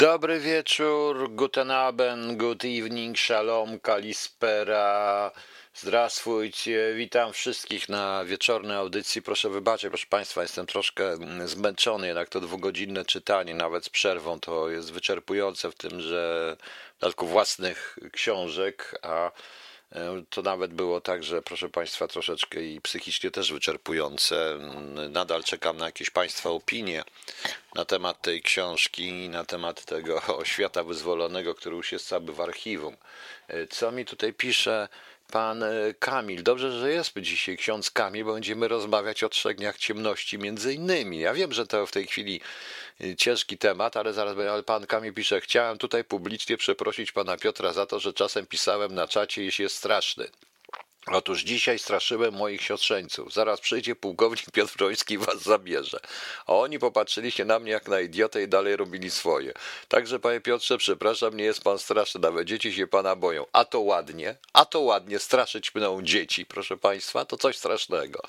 Dobry wieczór, guten Abend, good evening, shalom, kalispera, zdrastwujcie, witam wszystkich na wieczornej audycji. Proszę wybaczyć, proszę Państwa, jestem troszkę mm, zmęczony, jednak to dwugodzinne czytanie, nawet z przerwą, to jest wyczerpujące w tym, że w dodatku własnych książek, a to nawet było tak, że proszę Państwa, troszeczkę i psychicznie też wyczerpujące. Nadal czekam na jakieś Państwa opinie na temat tej książki, na temat tego świata wyzwolonego, który już jest cały w archiwum. E, Co mi tutaj pisze pan e, Kamil? Dobrze, że jest dzisiaj ksiądz Kamil, bo będziemy rozmawiać o trzech dniach ciemności między innymi. Ja wiem, że to w tej chwili e, ciężki temat, ale zaraz ale pan Kamil pisze, chciałem tutaj publicznie przeprosić pana Piotra za to, że czasem pisałem na czacie, jeśli jest straszny. Otóż dzisiaj straszyłem moich siostrzeńców. Zaraz przyjdzie pułkownik Piotr Wroński i was zabierze. A oni popatrzyli się na mnie jak na idiotę i dalej robili swoje. Także, panie Piotrze, przepraszam, nie jest pan straszny, nawet dzieci się pana boją. A to ładnie, a to ładnie, straszyć mną dzieci, proszę państwa, to coś strasznego.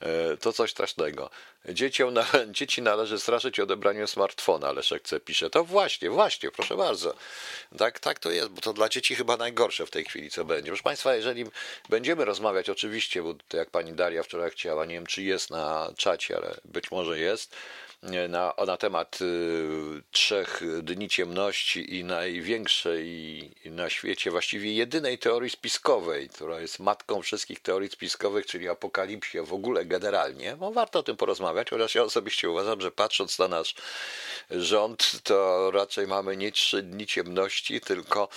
E, To coś strasznego. Dzieciom na, dzieci należy straszyć odebraniem smartfona, Leszek C. pisze. To właśnie, właśnie, proszę bardzo. Tak, tak to jest, bo to dla dzieci chyba najgorsze w tej chwili, co będzie. Proszę Państwa, jeżeli będziemy rozmawiać, oczywiście, bo jak pani Daria wczoraj chciała, nie wiem czy jest na czacie, ale być może jest, na, na temat y, trzech dni ciemności i największej na świecie, właściwie jedynej teorii spiskowej, która jest matką wszystkich teorii spiskowych, czyli apokalipsie w ogóle generalnie, bo warto o tym porozmawiać, chociaż ja osobiście uważam, że patrząc na nasz rząd, to raczej mamy nie trzy dni ciemności, tylko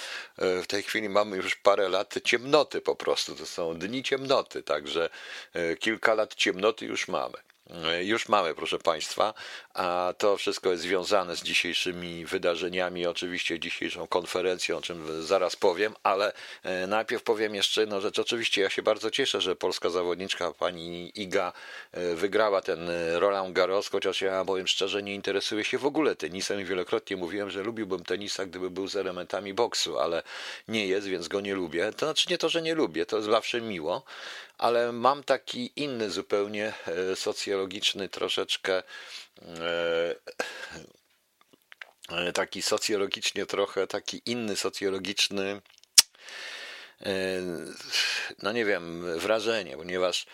y, w tej chwili mamy już parę lat ciemnoty po prostu. To są dni ciemnoty, także y, kilka lat ciemnoty już mamy. Już mamy, proszę Państwa, a to wszystko jest związane z dzisiejszymi wydarzeniami, oczywiście dzisiejszą konferencją, o czym zaraz powiem, ale e, najpierw powiem jeszcze jedną rzecz. Oczywiście ja się bardzo cieszę, że polska zawodniczka pani Iga e, wygrała ten e, Roland Garros, chociaż ja powiem szczerze, nie interesuję się w ogóle tenisem i wielokrotnie mówiłem, że lubiłbym tenisa, gdyby był z elementami boksu, ale nie jest, więc go nie lubię. To znaczy nie to, że nie lubię, to jest zawsze miło, ale mam taki inny zupełnie e, socjologiczny troszeczkę e, e, taki socjologicznie trochę taki inny socjologiczny no nie wiem, wrażenie, ponieważ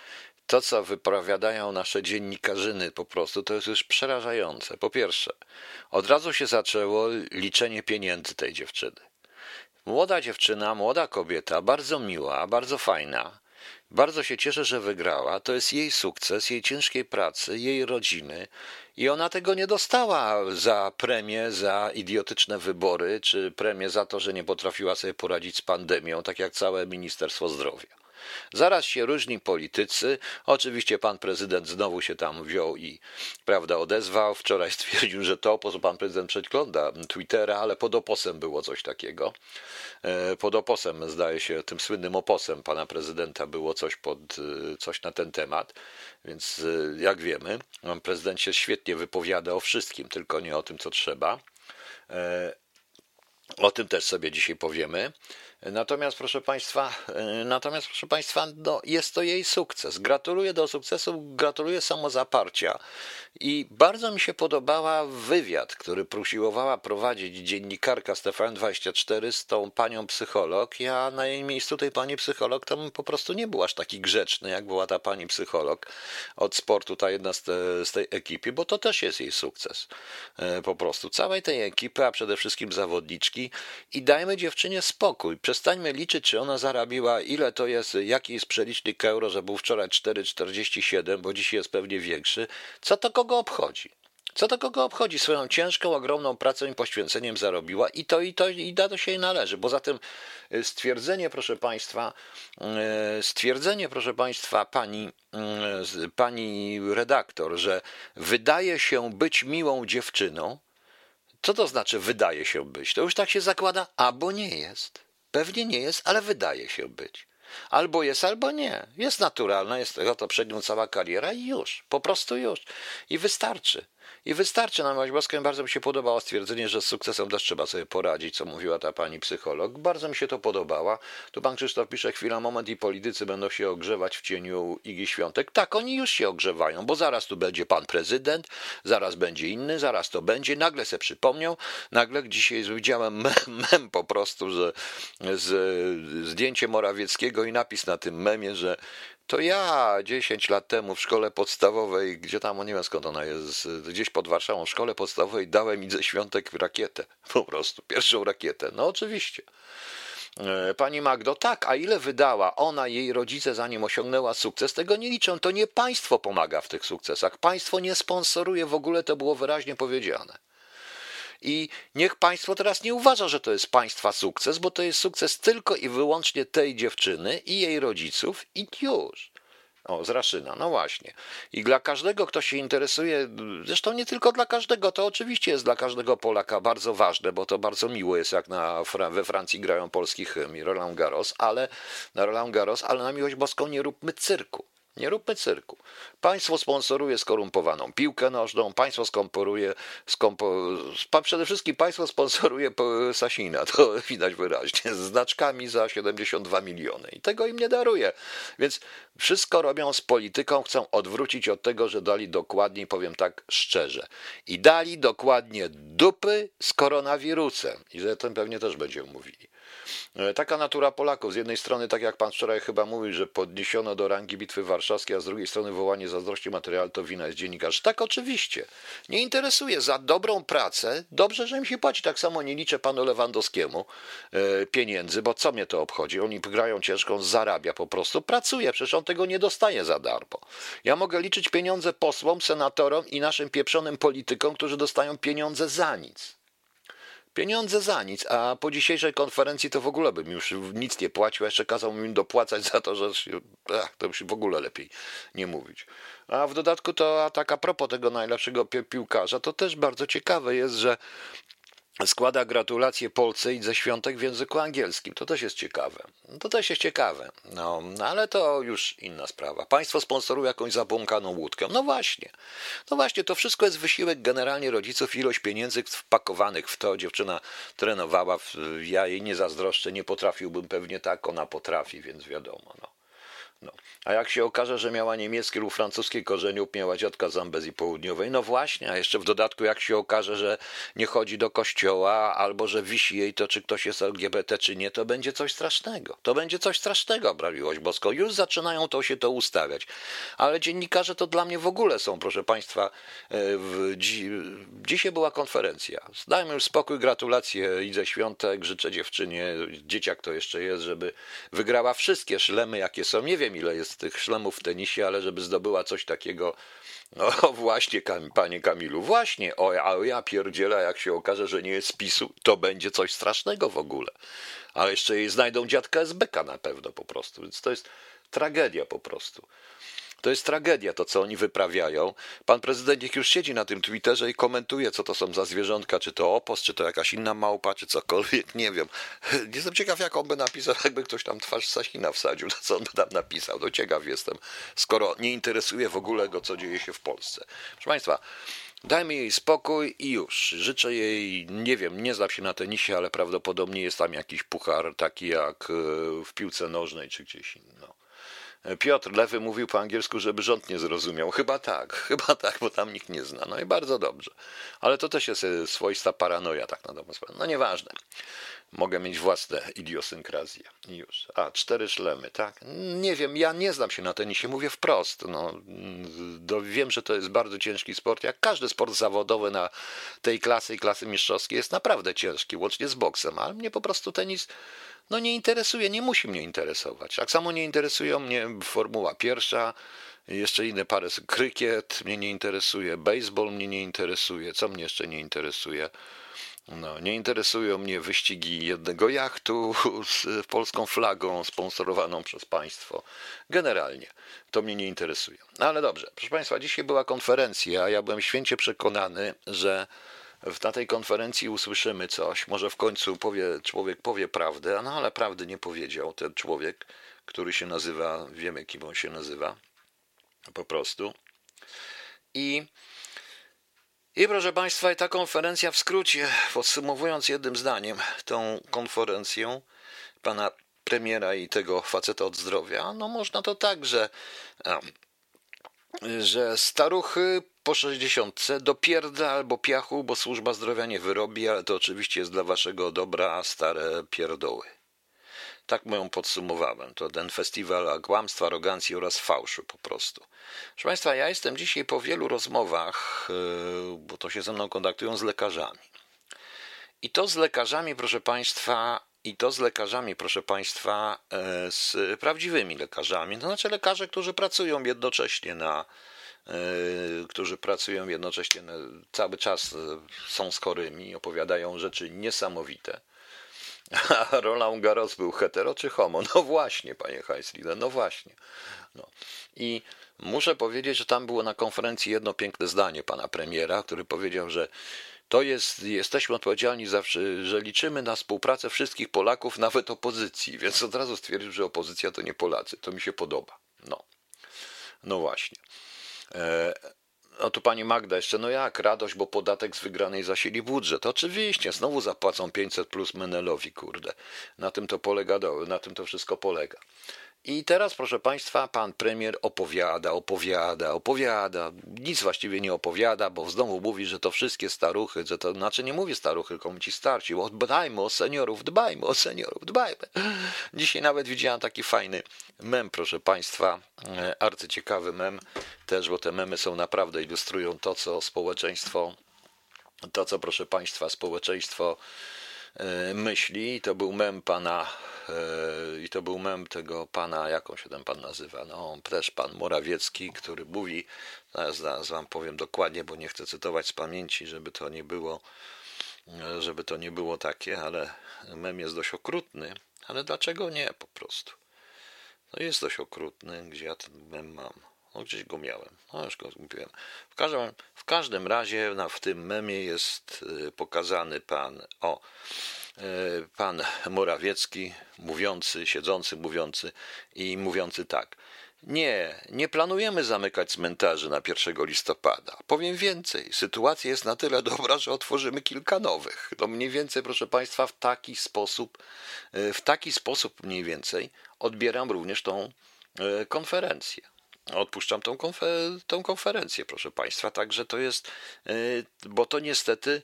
to, co wypowiadają nasze dziennikarzyny po prostu, to jest już przerażające. Po pierwsze, od razu się zaczęło liczenie pieniędzy tej dziewczyny. Młoda dziewczyna, młoda kobieta, bardzo miła, bardzo fajna, bardzo się cieszę, że wygrała. To jest jej sukces, jej ciężkiej pracy, jej rodziny. I ona tego nie dostała za premię, za idiotyczne wybory, czy premię za to, że nie potrafiła sobie poradzić z pandemią, tak jak całe Ministerstwo Zdrowia. Zaraz się różni politycy. Oczywiście pan prezydent znowu się tam wziął i prawda odezwał. Wczoraj stwierdził, że to, po co pan prezydent przegląda Twittera, ale pod oposem było coś takiego. E, Pod oposem, zdaje się, tym słynnym oposem pana prezydenta było coś, pod, e, coś na ten temat. Więc e, jak wiemy, pan prezydent się świetnie wypowiada o wszystkim, tylko nie o tym, co trzeba. O tym też sobie dzisiaj powiemy. Natomiast proszę Państwa, e, natomiast proszę Państwa, no, jest to jej sukces. Gratuluję do sukcesu, gratuluję samozaparcia. I bardzo mi się podobała wywiad, który usiłowała prowadzić dziennikarka Stefan 24 z tą panią psycholog. Ja na jej miejscu tej pani psycholog bym po prostu nie był aż taki grzeczny, jak była ta pani psycholog od sportu, ta jedna z, te, z tej ekipy, bo to też jest jej sukces. E, Po prostu całej tej ekipy, a przede wszystkim zawodniczki i dajmy dziewczynie spokój. Przestańmy liczyć, czy ona zarabiła, ile to jest, jaki jest przelicznik euro, że był wczoraj 4,47, bo dzisiaj jest pewnie większy. Co to kogo obchodzi? Co to kogo obchodzi? Swoją ciężką, ogromną pracą i poświęceniem zarobiła i to, i to, i da się jej należy. Poza tym y, stwierdzenie, proszę Państwa, y, stwierdzenie, proszę Państwa, pani, z- pani redaktor, że wydaje się być miłą dziewczyną, co to znaczy wydaje się być? To już tak się zakłada, albo nie jest. Pewnie nie jest, ale wydaje się być. Albo jest, albo nie. Jest naturalna, jest to przed nią cała kariera i już. Po prostu już. I wystarczy. I wystarczy na miłość boską. Bardzo mi się podobało stwierdzenie, że z sukcesem też trzeba sobie poradzić, co mówiła ta pani psycholog. Bardzo mi się to podobała. Tu pan Krzysztof pisze, chwila, moment i politycy będą się ogrzewać w cieniu Igi Świątek. Tak, oni już się ogrzewają, bo zaraz tu będzie pan prezydent, zaraz będzie inny, zaraz to będzie. Nagle se przypomniał, nagle dzisiaj widziałem mem, mem po prostu, że z, zdjęcie Morawieckiego i napis na tym memie, że to ja 10 lat temu w szkole podstawowej, gdzie tam, nie wiem skąd ona jest, gdzieś pod Warszawą, w szkole podstawowej dałem mi ze świątek rakietę. Po prostu, pierwszą rakietę. No oczywiście. E, pani Magdo, tak, a ile wydała ona, jej rodzice, zanim osiągnęła sukces, tego nie liczą. To nie państwo pomaga w tych sukcesach. Państwo nie sponsoruje, w ogóle to było wyraźnie powiedziane. I niech państwo teraz nie uważa, że to jest państwa sukces, bo to jest sukces tylko i wyłącznie tej dziewczyny i jej rodziców i już. O, z Raszyna, no właśnie. I dla każdego, kto się interesuje, zresztą nie tylko dla każdego, to oczywiście jest dla każdego Polaka bardzo ważne, bo to bardzo miło jest, jak na, we Francji grają polski hymn Roland Garros, ale na Roland Garros, ale na miłość boską nie róbmy cyrku. Nie róbmy cyrku. Państwo sponsoruje skorumpowaną piłkę nożną, państwo skomporuje, skompo, przede wszystkim państwo sponsoruje Sasina, to widać wyraźnie, z znaczkami za 72 miliony i tego im nie daruje. Więc wszystko robią z polityką, chcą odwrócić od tego, że dali dokładniej, powiem tak szczerze, i dali dokładnie dupy z koronawirusem. I że o tym pewnie też będziemy mówili. E, taka natura Polaków. Z jednej strony, tak jak pan wczoraj chyba mówił, że podniesiono do rangi Bitwy Warszawskiej, a z drugiej strony wołanie zazdrości materiału to wina jest dziennikarzy. Tak, oczywiście. Nie interesuje. Za dobrą pracę dobrze, że im się płaci. Tak samo nie liczę panu Lewandowskiemu e, pieniędzy, bo co mnie to obchodzi? Oni grają ciężką, zarabia po prostu. Pracuje, przecież on tego nie dostaje za darmo. Ja mogę liczyć pieniądze posłom, senatorom i naszym pieprzonym politykom, którzy dostają pieniądze za nic. Pieniądze za nic, a po dzisiejszej konferencji to w ogóle bym już nic nie płacił, a jeszcze kazał mi dopłacać za to, że ach, to już w ogóle lepiej nie mówić. A w dodatku to a tak a propos tego najlepszego piłkarza, to też bardzo ciekawe jest, że składa gratulacje Polsce i ze świątek w języku angielskim. To też jest ciekawe. To też jest ciekawe. No, ale to już inna sprawa. Państwo sponsoruje jakąś zabłąkaną łódkę. No właśnie. No właśnie, to wszystko jest wysiłek generalnie rodziców, ilość pieniędzy wpakowanych w to. Dziewczyna trenowała, ja jej nie zazdroszczę, nie potrafiłbym pewnie tak, ona potrafi, więc wiadomo. No. No. A jak się okaże, że miała niemieckie lub francuskie korzenie, miała dziadka z Zambezji Południowej, no właśnie, a jeszcze w dodatku jak się okaże, że nie chodzi do kościoła, albo że wisi jej to, czy ktoś jest LGBT, czy nie, to będzie coś strasznego. To będzie coś strasznego, brawiłość boską. Już zaczynają to się to ustawiać. Ale dziennikarze to dla mnie w ogóle są, proszę Państwa. E, w, dzi, dzisiaj była konferencja. Dajmy już spokój, gratulacje Idze Świątek, życzę dziewczynie, dzieciak to jeszcze jest, żeby wygrała wszystkie szlemy, jakie są. Nie wiem, ile jest tych szlemów w tenisie, ale żeby zdobyła coś takiego, no właśnie, panie Kamilu, właśnie, o, a ja pierdzielę, jak się okaże, że nie jest spisu, to będzie coś strasznego w ogóle. A jeszcze jej znajdą dziadka SBK na pewno po prostu, więc to jest tragedia po prostu. To jest tragedia, to co oni wyprawiają. Pan prezydent niech już siedzi na tym Twitterze i komentuje, co to są za zwierzątka, czy to opos, czy to jakaś inna małpa, czy cokolwiek, nie wiem. Jestem ciekaw, jak on by napisał, jakby ktoś tam twarz Sasina wsadził, to co on by tam napisał. To ciekaw jestem, skoro nie interesuje w ogóle go, co dzieje się w Polsce. Proszę Państwa, Dajmy jej spokój i już. Życzę jej, nie wiem, nie znam się na tenisie, ale prawdopodobnie jest tam jakiś puchar taki jak e, w piłce nożnej czy gdzieś inno. Piotr Lewy mówił po angielsku, żeby rząd nie zrozumiał. Chyba tak, chyba tak, bo tam nikt nie zna. No i bardzo dobrze. Ale to też jest e, swoista paranoja, tak na dobrą sprawę. No nieważne. Mogę mieć własne idiosynkrazje. Już. A, cztery szlemy, tak? Nie wiem, ja nie znam się na tenisie, mówię wprost. No, do, wiem, że to jest bardzo ciężki sport, jak każdy sport zawodowy na tej klasy i klasy mistrzowskiej jest naprawdę ciężki, łącznie z boksem, ale mnie po prostu tenis no nie interesuje, nie musi mnie interesować. Tak samo nie interesują mnie Formuła Pierwsza, jeszcze inne parę, krykiet mnie nie interesuje, baseball mnie nie interesuje, co mnie jeszcze nie interesuje? No, nie interesują mnie wyścigi jednego jachtu z polską flagą sponsorowaną przez państwo. Generalnie to mnie nie interesuje. No ale dobrze, proszę Państwa, dzisiaj była konferencja, ja byłem święcie przekonany, że na tej konferencji usłyszymy coś, może w końcu powie, człowiek powie prawdę, no ale prawdy nie powiedział ten człowiek, który się nazywa, wiemy kim on się nazywa, po prostu. I I proszę Państwa, i ta konferencja w skrócie, podsumowując jednym zdaniem tą konferencję pana premiera i tego faceta od zdrowia, no można to tak, że, staruchy po 60 do pierda albo piachu, bo służba zdrowia nie wyrobi, ale to oczywiście jest dla waszego dobra stare pierdoły. Tak moją podsumowałem. To ten festiwal kłamstwa, arogancji oraz fałszu po prostu. Proszę Państwa, ja jestem dzisiaj po wielu rozmowach, yy, bo to się ze mną kontaktują z lekarzami. I to z lekarzami, proszę Państwa, i to z lekarzami, proszę Państwa, yy, z prawdziwymi lekarzami. To znaczy lekarze, którzy pracują jednocześnie na, yy, którzy pracują jednocześnie cały czas są skorymi, opowiadają rzeczy niesamowite. A Roland Garros był hetero czy homo? No właśnie, panie Heislida, no właśnie. No. I muszę powiedzieć, że tam było na konferencji jedno piękne zdanie pana premiera, który powiedział, że to jest, jesteśmy odpowiedzialni za, że liczymy na współpracę wszystkich Polaków, nawet opozycji, więc od razu stwierdził, że opozycja to nie Polacy. To mi się podoba. No, no właśnie. E, no tu pani Magda jeszcze, no jak, radość, bo podatek z wygranej zasili budżet. Oczywiście, znowu zapłacą 500 plus Menelowi, kurde. Na tym to polega, na tym to wszystko polega. I teraz, proszę Państwa, pan premier opowiada, opowiada, opowiada. Nic właściwie nie opowiada, bo znowu mówi, że to wszystkie staruchy, że to znaczy nie mówię staruchy, tylko ci starci, bo dbajmy o seniorów, dbajmy o seniorów, dbajmy. Dzisiaj nawet widziałem taki fajny mem, proszę Państwa, e, arcyciekawy mem też, bo te memy są naprawdę, ilustrują to, co społeczeństwo, to, co proszę Państwa, społeczeństwo e, myśli. To był mem pana i to był mem tego pana, jaką się ten pan nazywa, no też pan Morawiecki, który mówi, zaraz, zaraz wam powiem dokładnie, bo nie chcę cytować z pamięci, żeby to nie było, e, żeby to nie było takie, ale mem jest dość okrutny, ale dlaczego nie po prostu? No jest dość okrutny, gdzie ja ten mem mam. No gdzieś go miałem. No już go zgubiłem. W każdym, w każdym razie na, w tym memie jest e, pokazany pan. O, E, pan Morawiecki, mówiący, siedzący, mówiący i mówiący tak. Nie, nie planujemy zamykać cmentarzy na 1 listopada. Powiem więcej, sytuacja jest na tyle dobra, że otworzymy kilka nowych. To mniej więcej, proszę Państwa, w taki sposób, e, w taki sposób mniej więcej odbieram również tą e, konferencję. Odpuszczam tą, konfer- tą konferencję, proszę Państwa. Także to jest, bo to niestety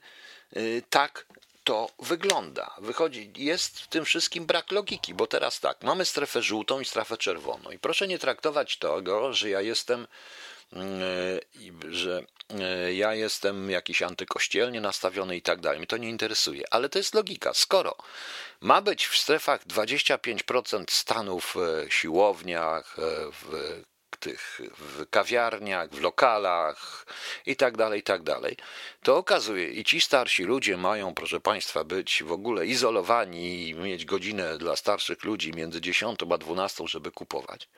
tak to wygląda. Wychodzi, jest w tym wszystkim brak logiki, bo teraz tak, mamy strefę żółtą i strefę czerwoną. I proszę nie traktować tego, że ja jestem, mm, e, że e, ja jestem jakiś antykościelnie nastawiony i tak dalej. Mnie to nie interesuje, ale to jest logika. Skoro ma być w strefach 25% stanów w e, siłowniach, w w kawiarniach, w lokalach i tak dalej, i tak dalej, to okazuje, i ci starsi ludzie mają, proszę Państwa, być w ogóle izolowani i mieć godzinę dla starszych ludzi między 10 a 12, żeby kupować,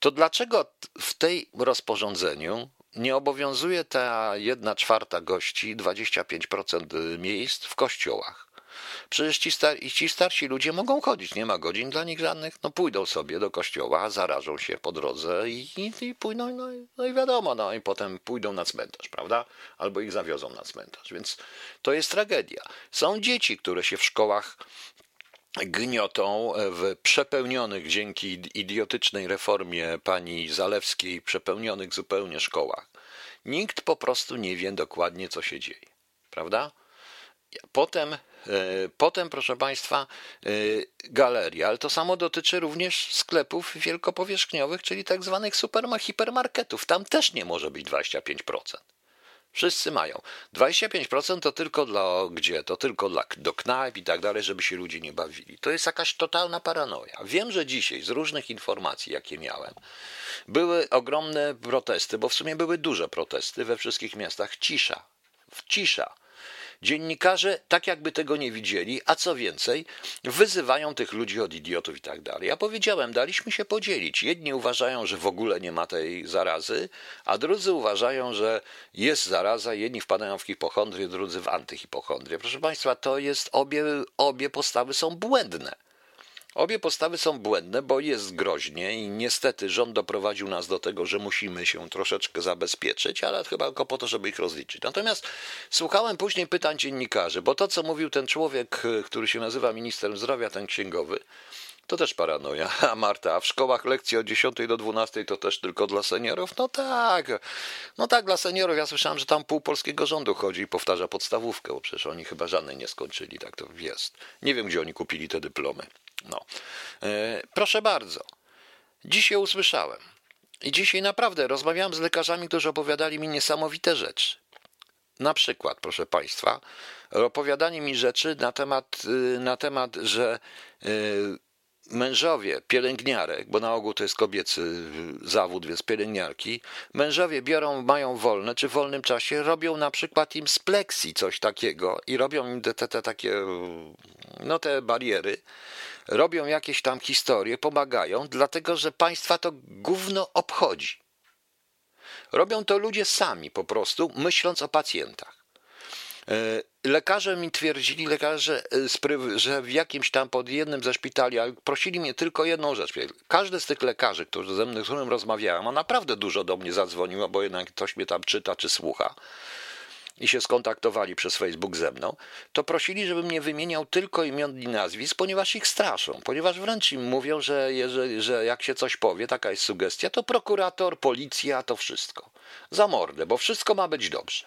to dlaczego w tej rozporządzeniu nie obowiązuje ta jedna czwarta gości 25% miejsc w kościołach? Przecież ci, star ci starsi ludzie mogą chodzić, nie ma godzin dla nich żadnych, no pójdą sobie do kościoła, zarażą się po drodze i, i, i pójdą, no, no i wiadomo, no i potem pójdą na cmentarz, prawda? Albo ich zawiozą na cmentarz, więc to jest tragedia. Są dzieci, które się w szkołach gniotą w przepełnionych dzięki idiotycznej reformie pani Zalewskiej, przepełnionych zupełnie szkołach. Nikt po prostu nie wie dokładnie, co się dzieje, prawda? Potem potem, proszę Państwa, e, galeria, ale to samo dotyczy również sklepów wielkopowierzchniowych, czyli tak zwanych hipermarketów. Tam też nie może być 25%. Wszyscy mają. 25% to tylko dla gdzie? To tylko dla, do knajp i tak dalej, żeby się ludzie nie bawili. To jest jakaś totalna paranoja. Wiem, że dzisiaj z różnych informacji, jakie miałem, były ogromne protesty, bo w sumie były duże protesty we wszystkich miastach. Cisza. Cisza. Dziennikarze tak jakby tego nie widzieli, a co więcej, wyzywają tych ludzi od idiotów i tak dalej. Ja powiedziałem, daliśmy się podzielić. Jedni uważają, że w ogóle nie ma tej zarazy, a drudzy uważają, że jest zaraza. Jedni wpadają w hipochondrię, drudzy w antyhipochondrię. Proszę Państwa, to jest obie, obie postawy są błędne. Obie postawy są błędne, bo jest groźnie i niestety rząd doprowadził nas do tego, że musimy się troszeczkę zabezpieczyć, ale chyba tylko po to, żeby ich rozliczyć. Natomiast słuchałem później pytań dziennikarzy, bo to, co mówił ten człowiek, który się nazywa ministrem zdrowia, ten księgowy, to też paranoja. A Marta, a w szkołach lekcje od 10 do 12 to też tylko dla seniorów? No tak. No tak, dla seniorów. Ja słyszałem, że tam pół polskiego rządu chodzi i powtarza podstawówkę, bo przecież oni chyba żadnej nie skończyli. Tak to jest. Nie wiem, gdzie oni kupili te dyplomy. No. E, proszę bardzo. Dzisiaj usłyszałem. I dzisiaj naprawdę rozmawiałem z lekarzami, którzy opowiadali mi niesamowite rzeczy. Na przykład, proszę Państwa, opowiadanie mi rzeczy na temat, y, na temat że y, mężowie pielęgniarek, bo na ogół to jest kobiecy zawód, więc pielęgniarki, mężowie biorą, mają wolne, czy w wolnym czasie robią na przykład im z pleksji coś takiego i robią im te, te, te takie, no te bariery, robią jakieś tam historie, pomagają, dlatego że państwa to gówno obchodzi. Robią to ludzie sami po prostu, myśląc o pacjentach. E, lekarze mi twierdzili, lekarze, e, że w jakimś tam pod jednym ze szpitali, ale prosili mnie tylko jedną rzecz. Każdy z tych lekarzy, którzy ze mną, z którym rozmawiałem, a naprawdę dużo do mnie zadzwoniło, bo jednak ktoś mnie tam czyta czy słucha i się skontaktowali przez Facebook ze mną, to prosili, żebym nie wymieniał tylko imion i nazwisk, ponieważ ich straszą, ponieważ wręcz im mówią, że, jeżeli, że jak się coś powie, taka jest sugestia, to prokurator, policja, to wszystko. Za mordę, bo wszystko ma być dobrze.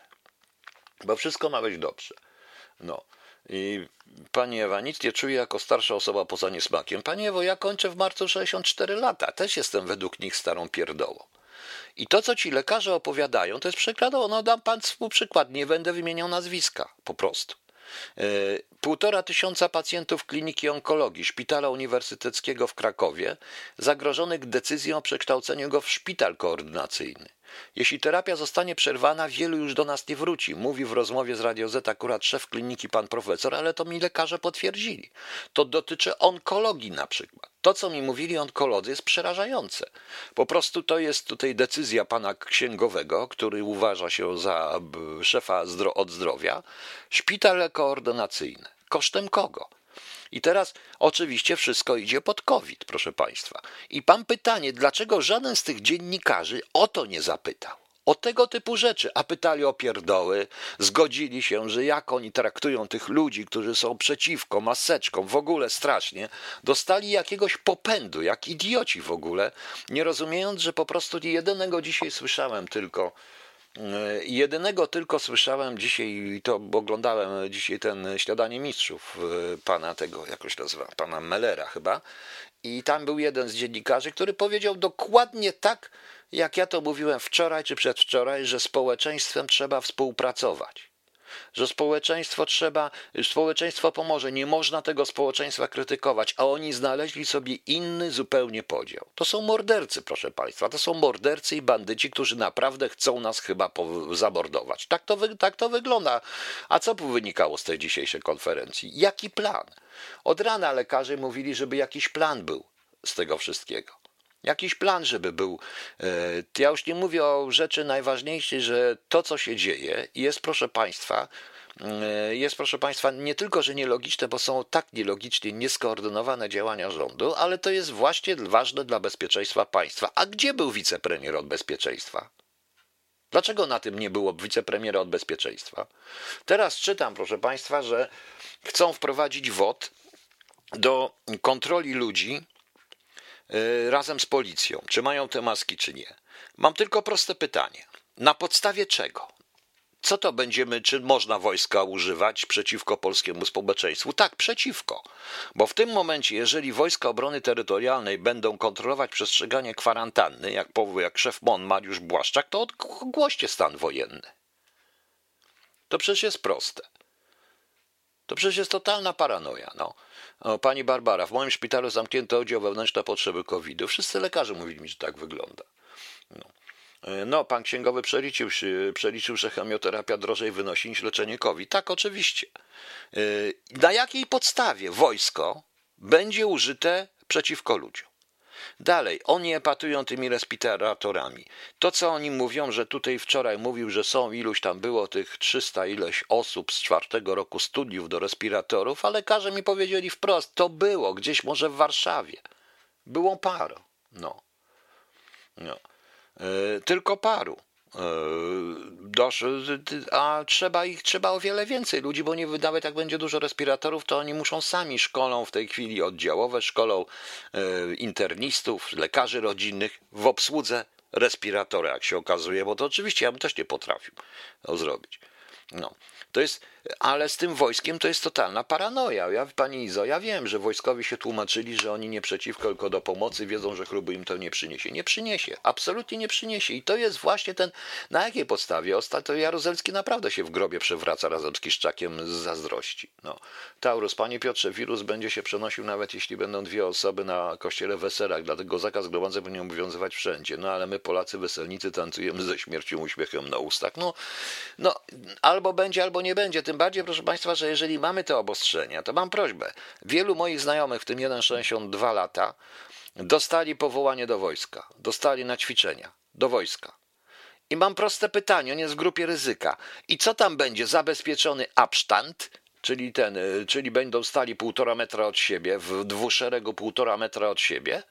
Bo wszystko ma być dobrze. No. I Pani Ewa, nic nie czuję jako starsza osoba poza niesmakiem. Pani Ewo, ja kończę w marcu 64 lata. Też jestem według nich starą pierdołą. I to, co ci lekarze opowiadają, to jest przykładowo. No dam pan przykład, nie będę wymieniał nazwiska, po prostu. E, półtora tysiąca pacjentów kliniki onkologii Szpitala Uniwersyteckiego w Krakowie zagrożonych decyzją o przekształceniu go w szpital koordynacyjny. Jeśli terapia zostanie przerwana, wielu już do nas nie wróci. Mówi w rozmowie z Radio Z akurat szef kliniki pan profesor, ale to mi lekarze potwierdzili. To dotyczy onkologii na przykład. To, co mi mówili onkolodzy, jest przerażające. Po prostu to jest tutaj decyzja pana księgowego, który uważa się za szefa od zdrowia. Szpital koordynacyjny. Kosztem kogo? I teraz oczywiście wszystko idzie pod COVID, proszę Państwa. I pan pytanie, dlaczego żaden z tych dziennikarzy o to nie zapytał? O tego typu rzeczy, a pytali o pierdoły, zgodzili się, że jak oni traktują tych ludzi, którzy są przeciwko maseczkom, w ogóle strasznie, dostali jakiegoś popędu, jak idioci w ogóle, nie rozumiejąc, że po prostu jedynego dzisiaj słyszałem tylko, jedynego tylko słyszałem dzisiaj, to oglądałem dzisiaj ten śniadanie mistrzów e, pana tego, jakoś nazywa, pana Mellera chyba. I tam był jeden z dziennikarzy, który powiedział dokładnie tak, jak ja to mówiłem wczoraj czy przedwczoraj, że społeczeństwem trzeba współpracować że społeczeństwo trzeba, społeczeństwo pomoże, nie można tego społeczeństwa krytykować, a oni znaleźli sobie inny zupełnie podział. To są mordercy, proszę Państwa, to są mordercy i bandyci, którzy naprawdę chcą nas chyba zamordować. Tak to, tak to wygląda. A co wynikało z tej dzisiejszej konferencji? Jaki plan? Od rana lekarze mówili, żeby jakiś plan był z tego wszystkiego. Jakiś plan, żeby był. E, ja już nie mówię o rzeczy najważniejszej, że to, co się dzieje, jest, proszę Państwa, e, jest, proszę Państwa, nie tylko, że nielogiczne, bo są tak nielogicznie nieskoordynowane działania rządu, ale to jest właśnie ważne dla bezpieczeństwa państwa. A gdzie był wicepremier od bezpieczeństwa? Dlaczego na tym nie było wicepremiera od bezpieczeństwa? Teraz czytam, proszę Państwa, że chcą wprowadzić WOT do kontroli ludzi, razem z policją, czy mają te maski, czy nie. Mam tylko proste pytanie. Na podstawie czego? Co to będziemy, czy można wojska używać przeciwko polskiemu społeczeństwu? Tak, przeciwko. Bo w tym momencie, jeżeli wojska obrony terytorialnej będą kontrolować przestrzeganie kwarantanny, jak powie jak szef MON Mariusz Błaszczak, to ogłoście stan wojenny. To przecież jest proste. To przecież jest totalna paranoja. No. Pani Barbara, w moim szpitalu zamknięto oddział wewnętrzny na potrzeby COVID-u. Wszyscy lekarze mówili mi, że tak wygląda. No. E, no, pan księgowy przeliczył, przeliczył, że chemioterapia drożej wynosi niż leczenie COVID. Tak, oczywiście. E, na jakiej podstawie wojsko będzie użyte przeciwko ludziom? Dalej, oni epatują tymi respiratorami. To, co oni mówią, że tutaj wczoraj mówił, że są iluś tam było tych 300 ileś osób z czwartego roku studiów do respiratorów, a lekarze mi powiedzieli wprost, to było gdzieś może w Warszawie. Było paru. No. no. Yy, tylko paru. Dosz, a trzeba ich, trzeba o wiele więcej ludzi, bo nie nawet jak będzie dużo respiratorów, to oni muszą sami szkolą w tej chwili oddziałowe, szkolą internistów, lekarzy rodzinnych w obsłudze respiratora, jak się okazuje, bo to oczywiście ja bym też nie potrafił to zrobić. No. To jest, ale z tym wojskiem to jest totalna paranoja. Ja, pani Izo, ja wiem, że wojskowi się tłumaczyli, że oni nie przeciwko, tylko do pomocy, wiedzą, że chlubu im to nie przyniesie. Nie przyniesie, absolutnie nie przyniesie. I to jest właśnie ten, na jakiej podstawie? Ostatnio Jaruzelski naprawdę się w grobie przewraca razem z Kiszczakiem z zazdrości. No. Taurus, panie Piotrze, wirus będzie się przenosił nawet jeśli będą dwie osoby na kościele weselach, dlatego zakaz gromadzeń powinien obowiązywać wszędzie. No ale my Polacy weselnicy tancujemy ze śmiercią uśmiechem na ustach. No, no albo będzie, albo nie będzie. Tym bardziej, proszę Państwa, że jeżeli mamy te obostrzenia, to mam prośbę. Wielu moich znajomych, w tym 1,62 lata, dostali powołanie do wojska, dostali na ćwiczenia do wojska. I mam proste pytanie, on jest w grupie ryzyka. I co tam będzie? Zabezpieczony abstand, czyli ten, y, czyli będą stali półtora metra od siebie, w dwuszeregu półtora metra od siebie?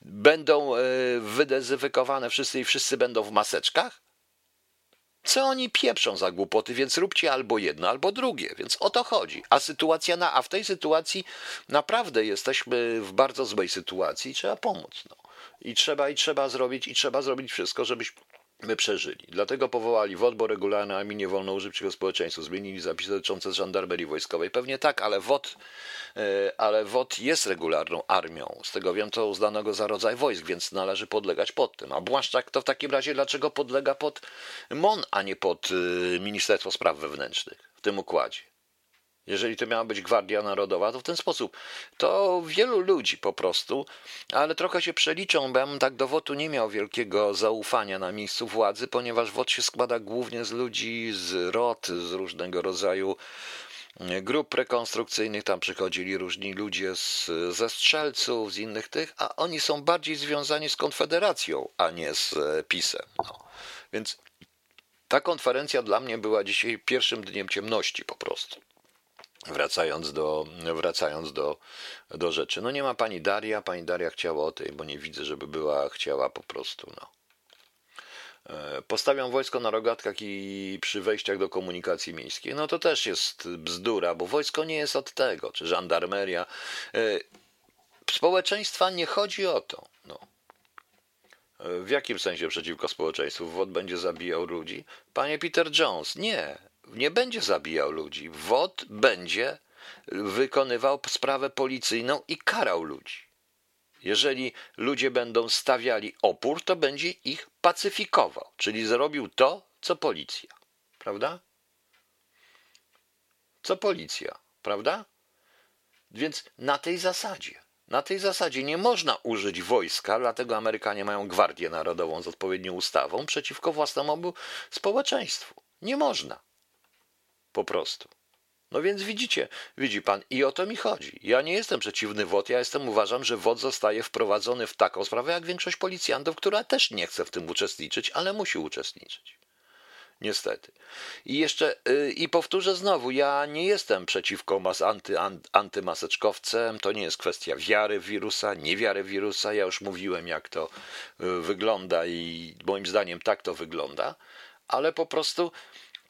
Będą y, wydezynfekowane wszyscy i wszyscy będą w maseczkach? Co oni pieprzą za głupoty, więc róbcie albo jedno, albo drugie, więc o to chodzi. A sytuacja na, a w tej sytuacji naprawdę jesteśmy w bardzo złej sytuacji i trzeba pomóc. No. I trzeba, i trzeba zrobić, i trzeba zrobić wszystko, żebyśmy my przeżyli. Dlatego powołali WOT, bo regularne armii nie wolno użyć społeczeństwu. Zmienili zapisy dotyczące żandarmerii wojskowej. Pewnie tak, ale WOT, e, ale WOT jest regularną armią. Z tego wiem, to uznano go za rodzaj wojsk, więc należy podlegać pod tym. A Błaszczak to w takim razie dlaczego podlega pod MON, a nie pod e, Ministerstwo Spraw Wewnętrznych w tym układzie? Jeżeli to miała być Gwardia Narodowa, to w ten sposób. To wielu ludzi po prostu, ale trochę się przeliczą, bo ja bym tak do WOT-u nie miał wielkiego zaufania na miejscu władzy, ponieważ WOT się składa głównie z ludzi z ROT, z różnego rodzaju e, grup rekonstrukcyjnych, tam przychodzili różni ludzie z, ze strzelców, z innych tych, a oni są bardziej związani z Konfederacją, a nie z e, PiSem. No. Więc ta konferencja dla mnie była dzisiaj pierwszym dniem ciemności po prostu. Wracając do, wracając do, do rzeczy. No nie ma pani Daria, pani Daria chciała o tej, bo nie widzę, żeby była chciała po prostu, no. E, postawią wojsko na rogatkach i przy wejściach do komunikacji miejskiej. No to też jest bzdura, bo wojsko nie jest od tego, czy żandarmeria. E, społeczeństwa nie chodzi o to. No. E, w jakim sensie przeciwko społeczeństwu? WOD będzie zabijał ludzi? Panie Peter Jones, nie nie będzie zabijał ludzi. WOD będzie wykonywał sprawę policyjną i karał ludzi. Jeżeli ludzie będą stawiali opór, to będzie ich pacyfikował, czyli zrobił to, co policja. Prawda? Co policja, prawda? Więc na tej zasadzie. Na tej zasadzie nie można użyć wojska, dlatego Amerykanie mają Gwardię Narodową z odpowiednią ustawą przeciwko własnemu społeczeństwu. Nie można. Po prostu. No więc widzicie, widzi pan, i o to mi chodzi. Ja nie jestem przeciwny WOD, ja jestem, uważam, że WOD zostaje wprowadzony w taką sprawę, jak większość policjantów, która też nie chce w tym uczestniczyć, ale musi uczestniczyć. Niestety. I jeszcze, yy, i powtórzę znowu, ja nie jestem przeciwko mas anty, an, antymaseczkowcem, to nie jest kwestia wiary wirusa, niewiary wirusa, ja już mówiłem, jak to yy, wygląda i moim zdaniem tak to wygląda, ale po prostu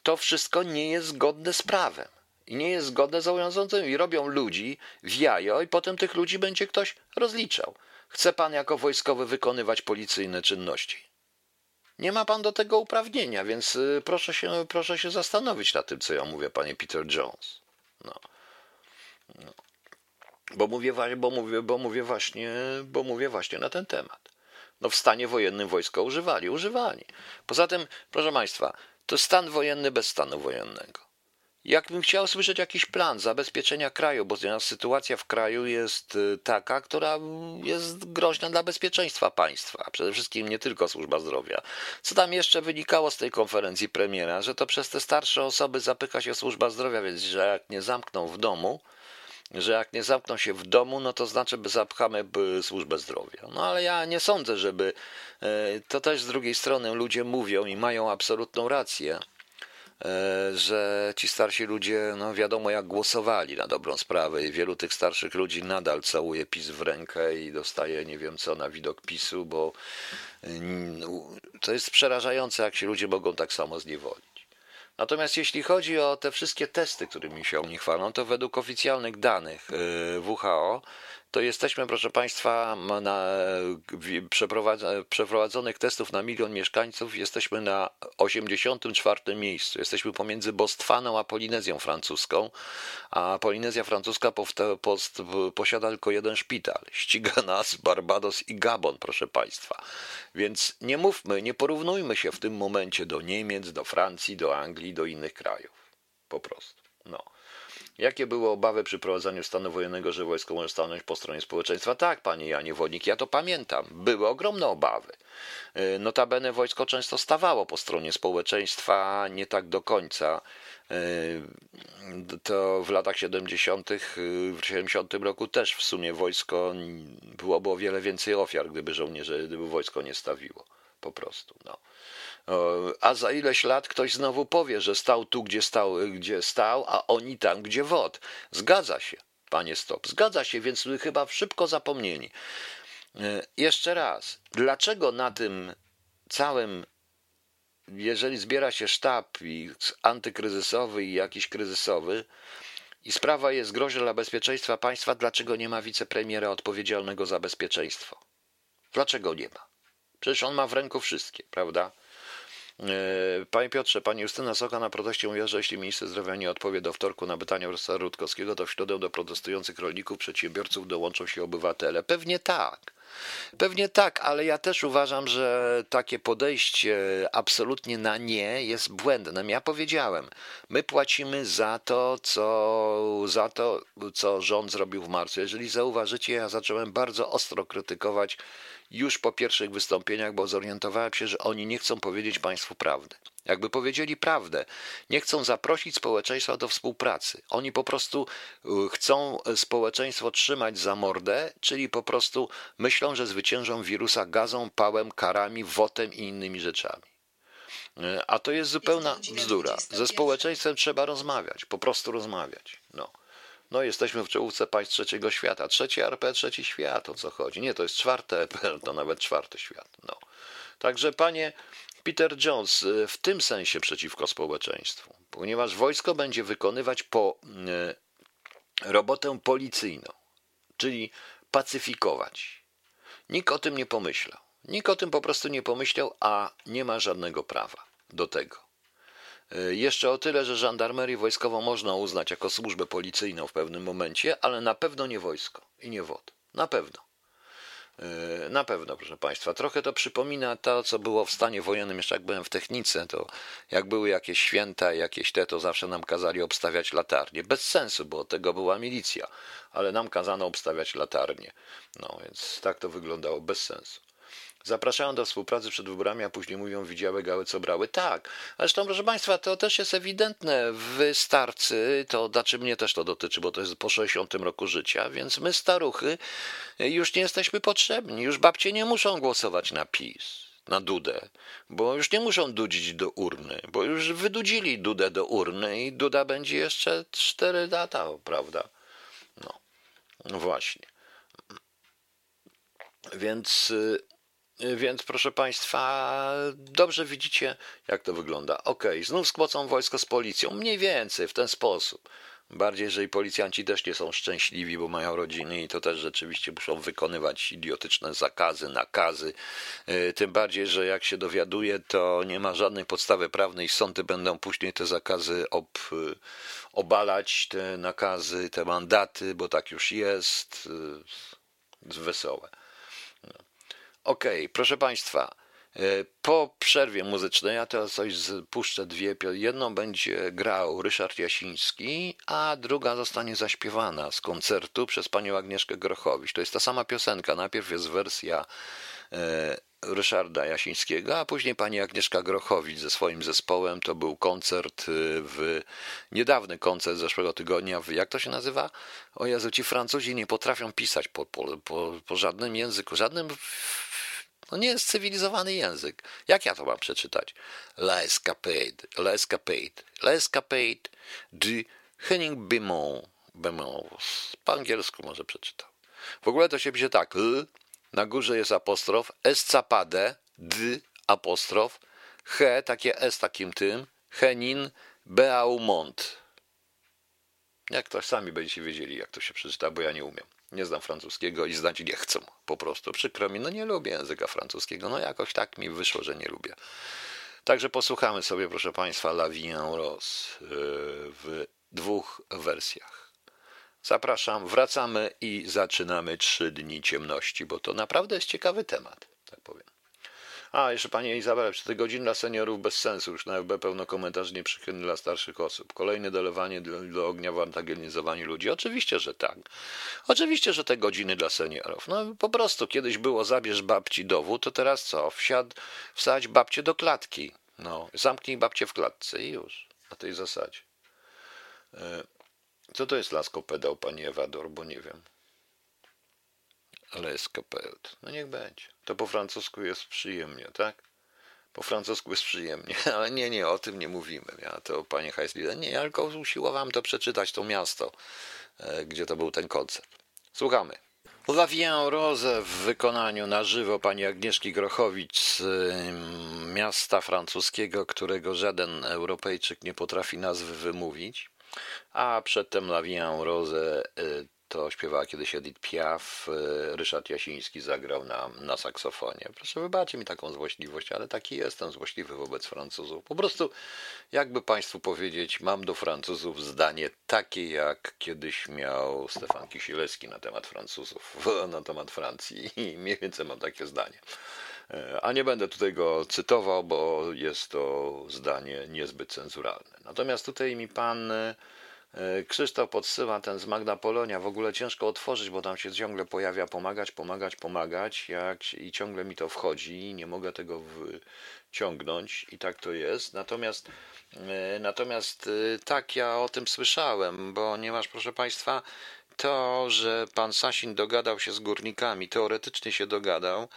to wszystko nie jest zgodne z prawem. I nie jest zgodne z obowiązującym. I robią ludzi w jajo i potem tych ludzi będzie ktoś rozliczał. Chce pan jako wojskowy wykonywać policyjne czynności. Nie ma pan do tego uprawnienia, więc y, proszę się, proszę się zastanowić nad tym, co ja mówię, panie Peter Jones. No. no. Bo, mówię, bo, mówię, bo, mówię właśnie, bo mówię właśnie na ten temat. No w stanie wojennym wojsko używali, używali. Poza tym, proszę państwa, to stan wojenny bez stanu wojennego. Jakbym chciał słyszeć jakiś plan zabezpieczenia kraju, bo sytuacja w kraju jest y, taka, która jest groźna dla bezpieczeństwa państwa, przede wszystkim nie tylko służba zdrowia. Co tam jeszcze wynikało z tej konferencji premiera, że to przez te starsze osoby zapycha się służba zdrowia, więc że jak nie zamkną w domu, że jak nie zamkną się w domu, no to znaczy, by zapchamy służbę zdrowia. No ale ja nie sądzę, żeby. E, to też z drugiej strony ludzie mówią i mają absolutną rację, e, że ci starsi ludzie, no wiadomo jak głosowali na dobrą sprawę i wielu tych starszych ludzi nadal całuje PiS w rękę i dostaje nie wiem co na widok PiSu, bo mm, to jest przerażające, jak się ludzie mogą tak samo zniewolić. Natomiast jeśli chodzi o te wszystkie testy, którymi się oni chwalą, to według oficjalnych danych y, WHO to jesteśmy, proszę Państwa, na przeprowadzonych testów na milion mieszkańców jesteśmy na 84 miejscu. Jesteśmy pomiędzy Bostwaną a Polinezją Francuską, a Polinezja Francuska posiada tylko jeden szpital. Ściga nas Barbados i Gabon, proszę Państwa. Więc nie mówmy, nie porównujmy się w tym momencie do Niemiec, do Francji, do Anglii, do innych krajów. Po prostu. No. Jakie były obawy przy prowadzeniu stanu wojennego, że wojsko może stanąć po stronie społeczeństwa? Tak, panie Janie Wodnik, ja to pamiętam. Były ogromne obawy. Y, notabene wojsko często stawało po stronie społeczeństwa, nie tak do końca. Y, to w latach 70., y, w 70 roku też w sumie wojsko byłoby o wiele więcej ofiar, gdyby żołnierze, gdyby wojsko nie stawiło. Po prostu. No a za ileś lat ktoś znowu powie, że stał tu, gdzie stał, gdzie stał, a oni tam, gdzie wod. Zgadza się, panie Stop, zgadza się, więc chyba szybko zapomnieni. E, jeszcze raz, dlaczego na tym całym, jeżeli zbiera się sztab i antykryzysowy i jakiś kryzysowy, i sprawa jest groźna dla bezpieczeństwa państwa, dlaczego nie ma wicepremiera odpowiedzialnego za bezpieczeństwo? Dlaczego nie ma? Przecież on ma w ręku wszystkie, prawda? E, panie Piotrze, pani Justyna Soka na proteście mówiła, że jeśli minister zdrowia nie odpowie do wtorku na pytania profesora Rutkowskiego, to w środę do protestujących rolników, przedsiębiorców dołączą się obywatele. Pewnie tak. Pewnie tak, ale ja też uważam, że takie podejście absolutnie na nie jest błędne. Ja powiedziałem, my płacimy za to, co, za to, co rząd zrobił w marcu. Jeżeli zauważycie, ja zacząłem bardzo ostro krytykować już po pierwszych wystąpieniach, bo zorientowałem się, że oni nie chcą powiedzieć Państwu prawdy. Jakby powiedzieli prawdę, nie chcą zaprosić społeczeństwa do współpracy. Oni po prostu y, chcą społeczeństwo trzymać za mordę, czyli po prostu myślą, że zwyciężą wirusa gazą, pałem, karami, wotem i innymi rzeczami. Y, a to jest zupełna bzdura. Ze społeczeństwem trzeba rozmawiać, po prostu rozmawiać. No. No, jesteśmy w czołówce państw trzeciego świata. Trzeci RP, trzeci świat, o co chodzi? Nie, to jest czwarte RP, to nawet czwarty świat. No. Także, panie Peter Jones, y, w tym sensie przeciwko społeczeństwu, ponieważ wojsko będzie wykonywać po y, robotę policyjną, czyli pacyfikować. Nikt o tym nie pomyślał. Nikt o tym po prostu nie pomyślał, a nie ma żadnego prawa do tego. E, jeszcze o tyle, że żandarmerię wojskową można uznać jako służbę policyjną w pewnym momencie, ale na pewno nie wojsko i nie WOD. Na pewno. E, na pewno, proszę Państwa. Trochę to przypomina to, co było w stanie wojennym, jeszcze jak byłem w technice, to jak były jakieś święta, jakieś te, to zawsze nam kazali obstawiać latarnie. Bez sensu, bo tego była milicja, ale nam kazano obstawiać latarnie. No więc tak to wyglądało, bez sensu. Zapraszają do współpracy przed wyborami, a później mówią, widziały gały, co brały. Tak. Zresztą, proszę Państwa, to też jest ewidentne. Wy starcy, to znaczy mnie też to dotyczy, bo to jest po 60 roku życia, więc my staruchy już nie jesteśmy potrzebni. Już babcie nie muszą głosować na PiS na Dudę, bo już nie muszą dudzić do urny, bo już wydudzili Dudę do urny i Duda będzie jeszcze 4 lata, prawda? No, właśnie. Więc y, więc proszę Państwa, dobrze widzicie, jak to wygląda. Ok, znów skłócą wojsko z policją, mniej więcej w ten sposób. Bardziej, jeżeli policjanci też nie są szczęśliwi, bo mają rodziny i to też rzeczywiście muszą wykonywać idiotyczne zakazy, nakazy. Y, tym bardziej, że jak się dowiaduje, to nie ma żadnej podstawy prawnej. Sądy będą później te zakazy ob, y, obalać, te nakazy, te mandaty, bo tak już jest. Y, wesołe. Okej, okay, proszę Państwa, e, po przerwie muzycznej ja teraz coś puszczę dwie. Jedną będzie grał Ryszard Jasiński, a druga zostanie zaśpiewana z koncertu przez panią Agnieszkę Grochowicz. To jest ta sama piosenka. Najpierw jest wersja e, Ryszarda Jasińskiego, a później pani Agnieszka Grochowicz ze swoim zespołem. To był koncert y, w niedawny koncert zeszłego tygodnia w jak to się nazywa? O Jezu, ci Francuzi nie potrafią pisać po, po, po, po żadnym języku, żadnym no nie jest cywilizowany język. Jak ja to mam przeczytać? La Escapade, La Escapade, La Escapade de Henning Beaumont. Beaumont. Po angielsku może przeczytał. W ogóle to się pisze tak. L, na górze jest apostrof, escapade, d, apostrof, he, takie s takim tym, Henin Beaumont. Jak to sami będziecie wiedzieli, jak to się przeczyta, bo ja nie umiem. Nie znam francuskiego i znać nie chcę. Po prostu przykro mi, no nie lubię języka francuskiego. No jakoś tak mi wyszło, że nie lubię. Także posłuchamy sobie, proszę Państwa, La Vie en Rose yy, w dwóch wersjach. Zapraszam, wracamy i zaczynamy trzy dni ciemności, bo to naprawdę jest ciekawy temat, tak powiem. A, jeszcze Pani Izabela, 4 godziny dla seniorów bez sensu, już na FB pełno komentarzy nieprzychylny dla starszych osób. Kolejne dolewanie do, do ognia w antagonizowaniu ludzi. Oczywiście, że tak. Oczywiście, że te godziny dla seniorów. No po prostu, kiedyś było zabierz babci dowód, to teraz co? Wsiad, wsadź babcię do klatki. No, zamknij babcię w klatce i już. Na tej zasadzie. E, co to jest lasko pedał, Pani Ewador, bo nie wiem. Ale escapade. No niech będzie. To po francusku jest przyjemnie, tak? Po francusku jest przyjemnie, ale nie, nie, o tym nie mówimy. Ja to, panie Heislida, nie, ja tylko usiłowałem to przeczytać, to miasto, e, gdzie to był ten koncert. Słuchamy. La Vie Rose w wykonaniu na żywo pani Agnieszki Grochowicz z miasta francuskiego, którego żaden Europejczyk nie potrafi nazwy wymówić. A przedtem La Vie Rose e, to śpiewała kiedyś Edith Piaf, e, Ryszard Jasiński zagrał na, na saksofonie. Proszę wybaczcie mi taką złośliwość, ale taki jestem złośliwy wobec Francuzów. Po prostu, jakby Państwu powiedzieć, mam do Francuzów zdanie takie, jak kiedyś miał Stefan Kisielewski na temat Francuzów, na temat Francji i mniej więcej mam takie zdanie. E, a nie będę tutaj go cytował, bo jest to zdanie niezbyt cenzuralne. Natomiast tutaj mi pan E, Krzysztof podsyła ten z Magna Polonia. W ogóle ciężko otworzyć, bo tam się ciągle pojawia pomagać, pomagać, pomagać. Jak, I ciągle mi to wchodzi. Nie mogę tego wyciągnąć i tak to jest. Natomiast, e, natomiast e, tak, ja o tym słyszałem, bo nie masz, proszę Państwa, to, że pan Sasin dogadał się z górnikami, teoretycznie się dogadał,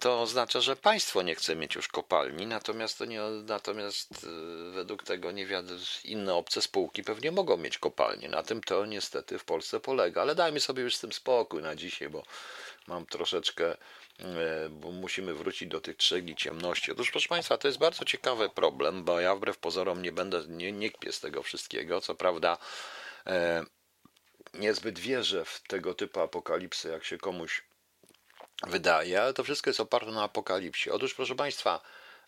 to oznacza, że państwo nie chce mieć już kopalni, natomiast to nie, natomiast y, według tego nie wiadomo, inne obce spółki pewnie mogą mieć kopalnie. Na tym to niestety w Polsce polega, ale dajmy sobie już z tym spokój na dzisiaj, bo mam troszeczkę, y, bo musimy wrócić do tych trzech i ciemności. Otóż proszę Państwa, to jest bardzo ciekawy problem, bo ja wbrew pozorom nie będę, nie, nie kpię z tego wszystkiego, co prawda e, niezbyt wierzę w tego typu apokalipsy, jak się komuś wydaje, ale to wszystko jest oparte na apokalipsie. Otóż, proszę Państwa,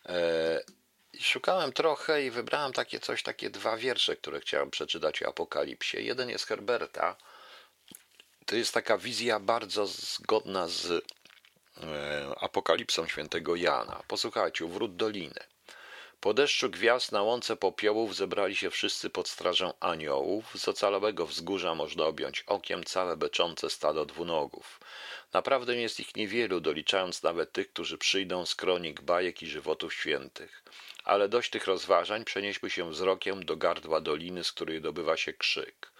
e, szukałem trochę i wybrałem takie coś, takie dwa wiersze, które chciałem przeczytać o apokalipsie. Jeden jest Herberta. To jest taka wizja bardzo zgodna z e, apokalipsą świętego Jana. Posłuchajcie, wrót doliny. Po deszczu gwiazd na łące popiołów zebrali się wszyscy pod strażą aniołów. Z ocalałego wzgórza można objąć okiem całe beczące stado dwunogów. Naprawdę jest ich niewielu, doliczając nawet tych, którzy przyjdą z kronik bajek i żywotów świętych. Ale dość tych rozważań przenieśmy się wzrokiem do gardła doliny, z której dobywa się krzyk.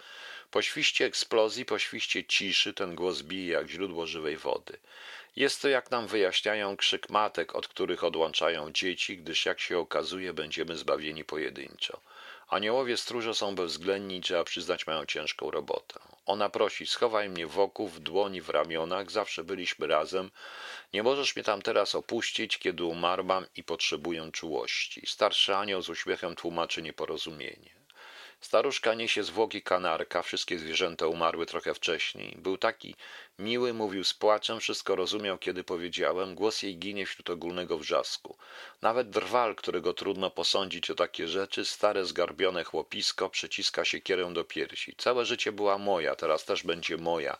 Po świście eksplozji, po świście ciszy ten głos bije jak źródło żywej wody. Jest to, jak nam wyjaśniają, krzyk matek, od których odłączają dzieci, gdyż jak się okazuje, będziemy zbawieni pojedynczo. Aniołowie stróże są bezwzględni trzeba przyznać, mają ciężką robotę. Ona prosi, schowaj mnie wokół, w dłoni, w ramionach, zawsze byliśmy razem. Nie możesz mnie tam teraz opuścić, kiedy umarłam i potrzebuję czułości. Starszy anioł z uśmiechem tłumaczy nieporozumienie. Staruszka niesie zwłoki kanarka, wszystkie zwierzęta umarły trochę wcześniej. Był taki miły, mówił z płaczem, wszystko rozumiał, kiedy powiedziałem. Głos jej ginie wśród ogólnego wrzasku. Nawet drwal, którego trudno posądzić o takie rzeczy, stare zgarbione chłopisko, przyciska się kierę do piersi. Całe życie była moja, teraz też będzie moja.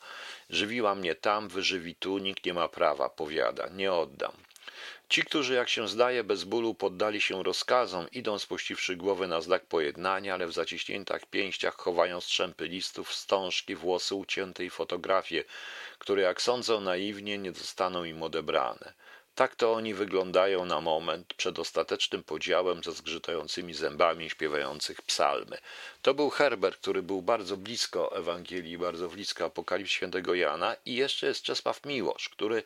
Żywiła mnie tam, wyżywi tu, nikt nie ma prawa, powiada. Nie oddam. Ci, którzy, jak się zdaje, bez bólu poddali się rozkazom, idą spuściwszy głowy na znak pojednania, ale w zaciśniętych pięściach chowają strzępy listów, wstążki, włosy ucięte i fotografie, które, jak sądzą naiwnie, nie zostaną im odebrane. Tak to oni wyglądają na moment przed ostatecznym podziałem ze zgrzytającymi zębami śpiewających psalmy. To był Herbert, który był bardzo blisko Ewangelii, bardzo blisko Apokalipsy świętego Jana i jeszcze jest Czesław Miłosz, który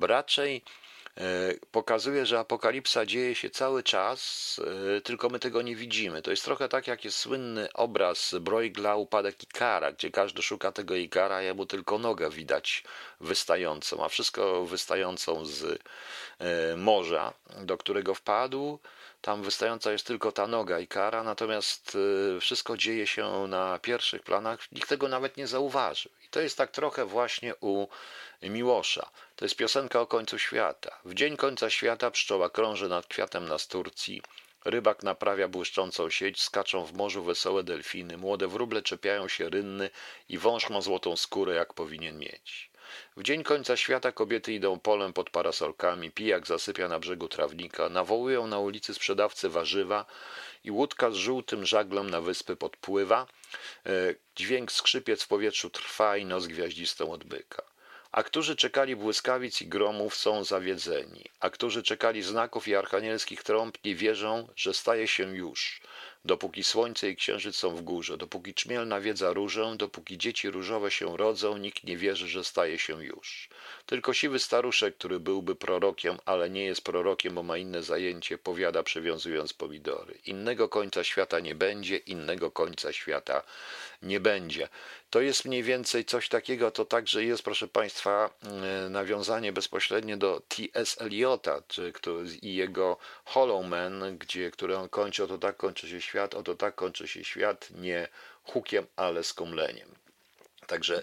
raczej pokazuje, że apokalipsa dzieje się cały czas, e, tylko my tego nie widzimy. To jest trochę tak, jak jest słynny obraz Bruegla, upadek Ikara, gdzie każdy szuka tego Ikara, a jemu tylko nogę widać wystającą, a wszystko wystającą z e, morza, do którego wpadł, tam wystająca jest tylko ta noga Ikara, natomiast wszystko dzieje się na pierwszych planach, nikt tego nawet nie zauważył. I to jest tak trochę właśnie u Miłosza. To jest piosenka o końcu świata. W dzień końca świata pszczoła krąży nad kwiatem na Turcji. Rybak naprawia błyszczącą sieć, skaczą w morzu wesołe delfiny, młode wróble czepiają się rynny i wąż ma złotą skórę, jak powinien mieć. W dzień końca świata kobiety idą polem pod parasolkami, pijak zasypia na brzegu trawnika, nawołują na ulicy sprzedawcy warzywa i łódka z żółtym żaglem na wyspy podpływa. E, dźwięk skrzypiec w powietrzu trwa i noc gwiaździstą odbyka. A którzy czekali błyskawic i gromów, są zawiedzeni, a którzy czekali znaków i archanielskich trąb, nie wierzą, że staje się już. Dopóki słońce i księżyc są w górze, dopóki czmiel nawiedza różę, dopóki dzieci różowe się rodzą, nikt nie wierzy, że staje się już. Tylko siwy staruszek, który byłby prorokiem, ale nie jest prorokiem, bo ma inne zajęcie, powiada przewiązując pomidory. Innego końca świata nie będzie, innego końca świata nie będzie. To jest mniej więcej coś takiego, to także jest, proszę Państwa, e, nawiązanie bezpośrednie do T.S. Eliota i jego Hollow Man, gdzie, który on kończy, oto tak kończy się świat, oto tak kończy się świat, nie hukiem, ale skomleniem. Także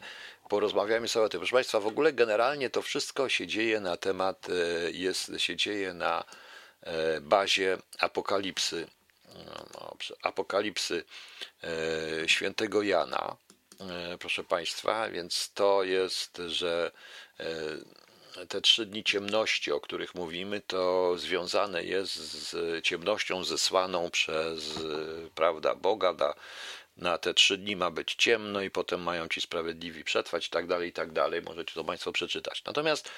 porozmawiamy sobie o tym. Proszę Państwa, w ogóle generalnie to wszystko się dzieje na temat, e, jest, się dzieje na e, bazie apokalipsy, no, apokalipsy świętego Jana, proszę Państwa, więc to jest, że e, te trzy dni ciemności, o których mówimy, to związane jest z ciemnością zesłaną przez prawda, Boga. Na, na te trzy dni ma być ciemno i potem mają ci sprawiedliwi przetrwać i tak dalej, i tak dalej. Możecie to Państwo przeczytać. Natomiast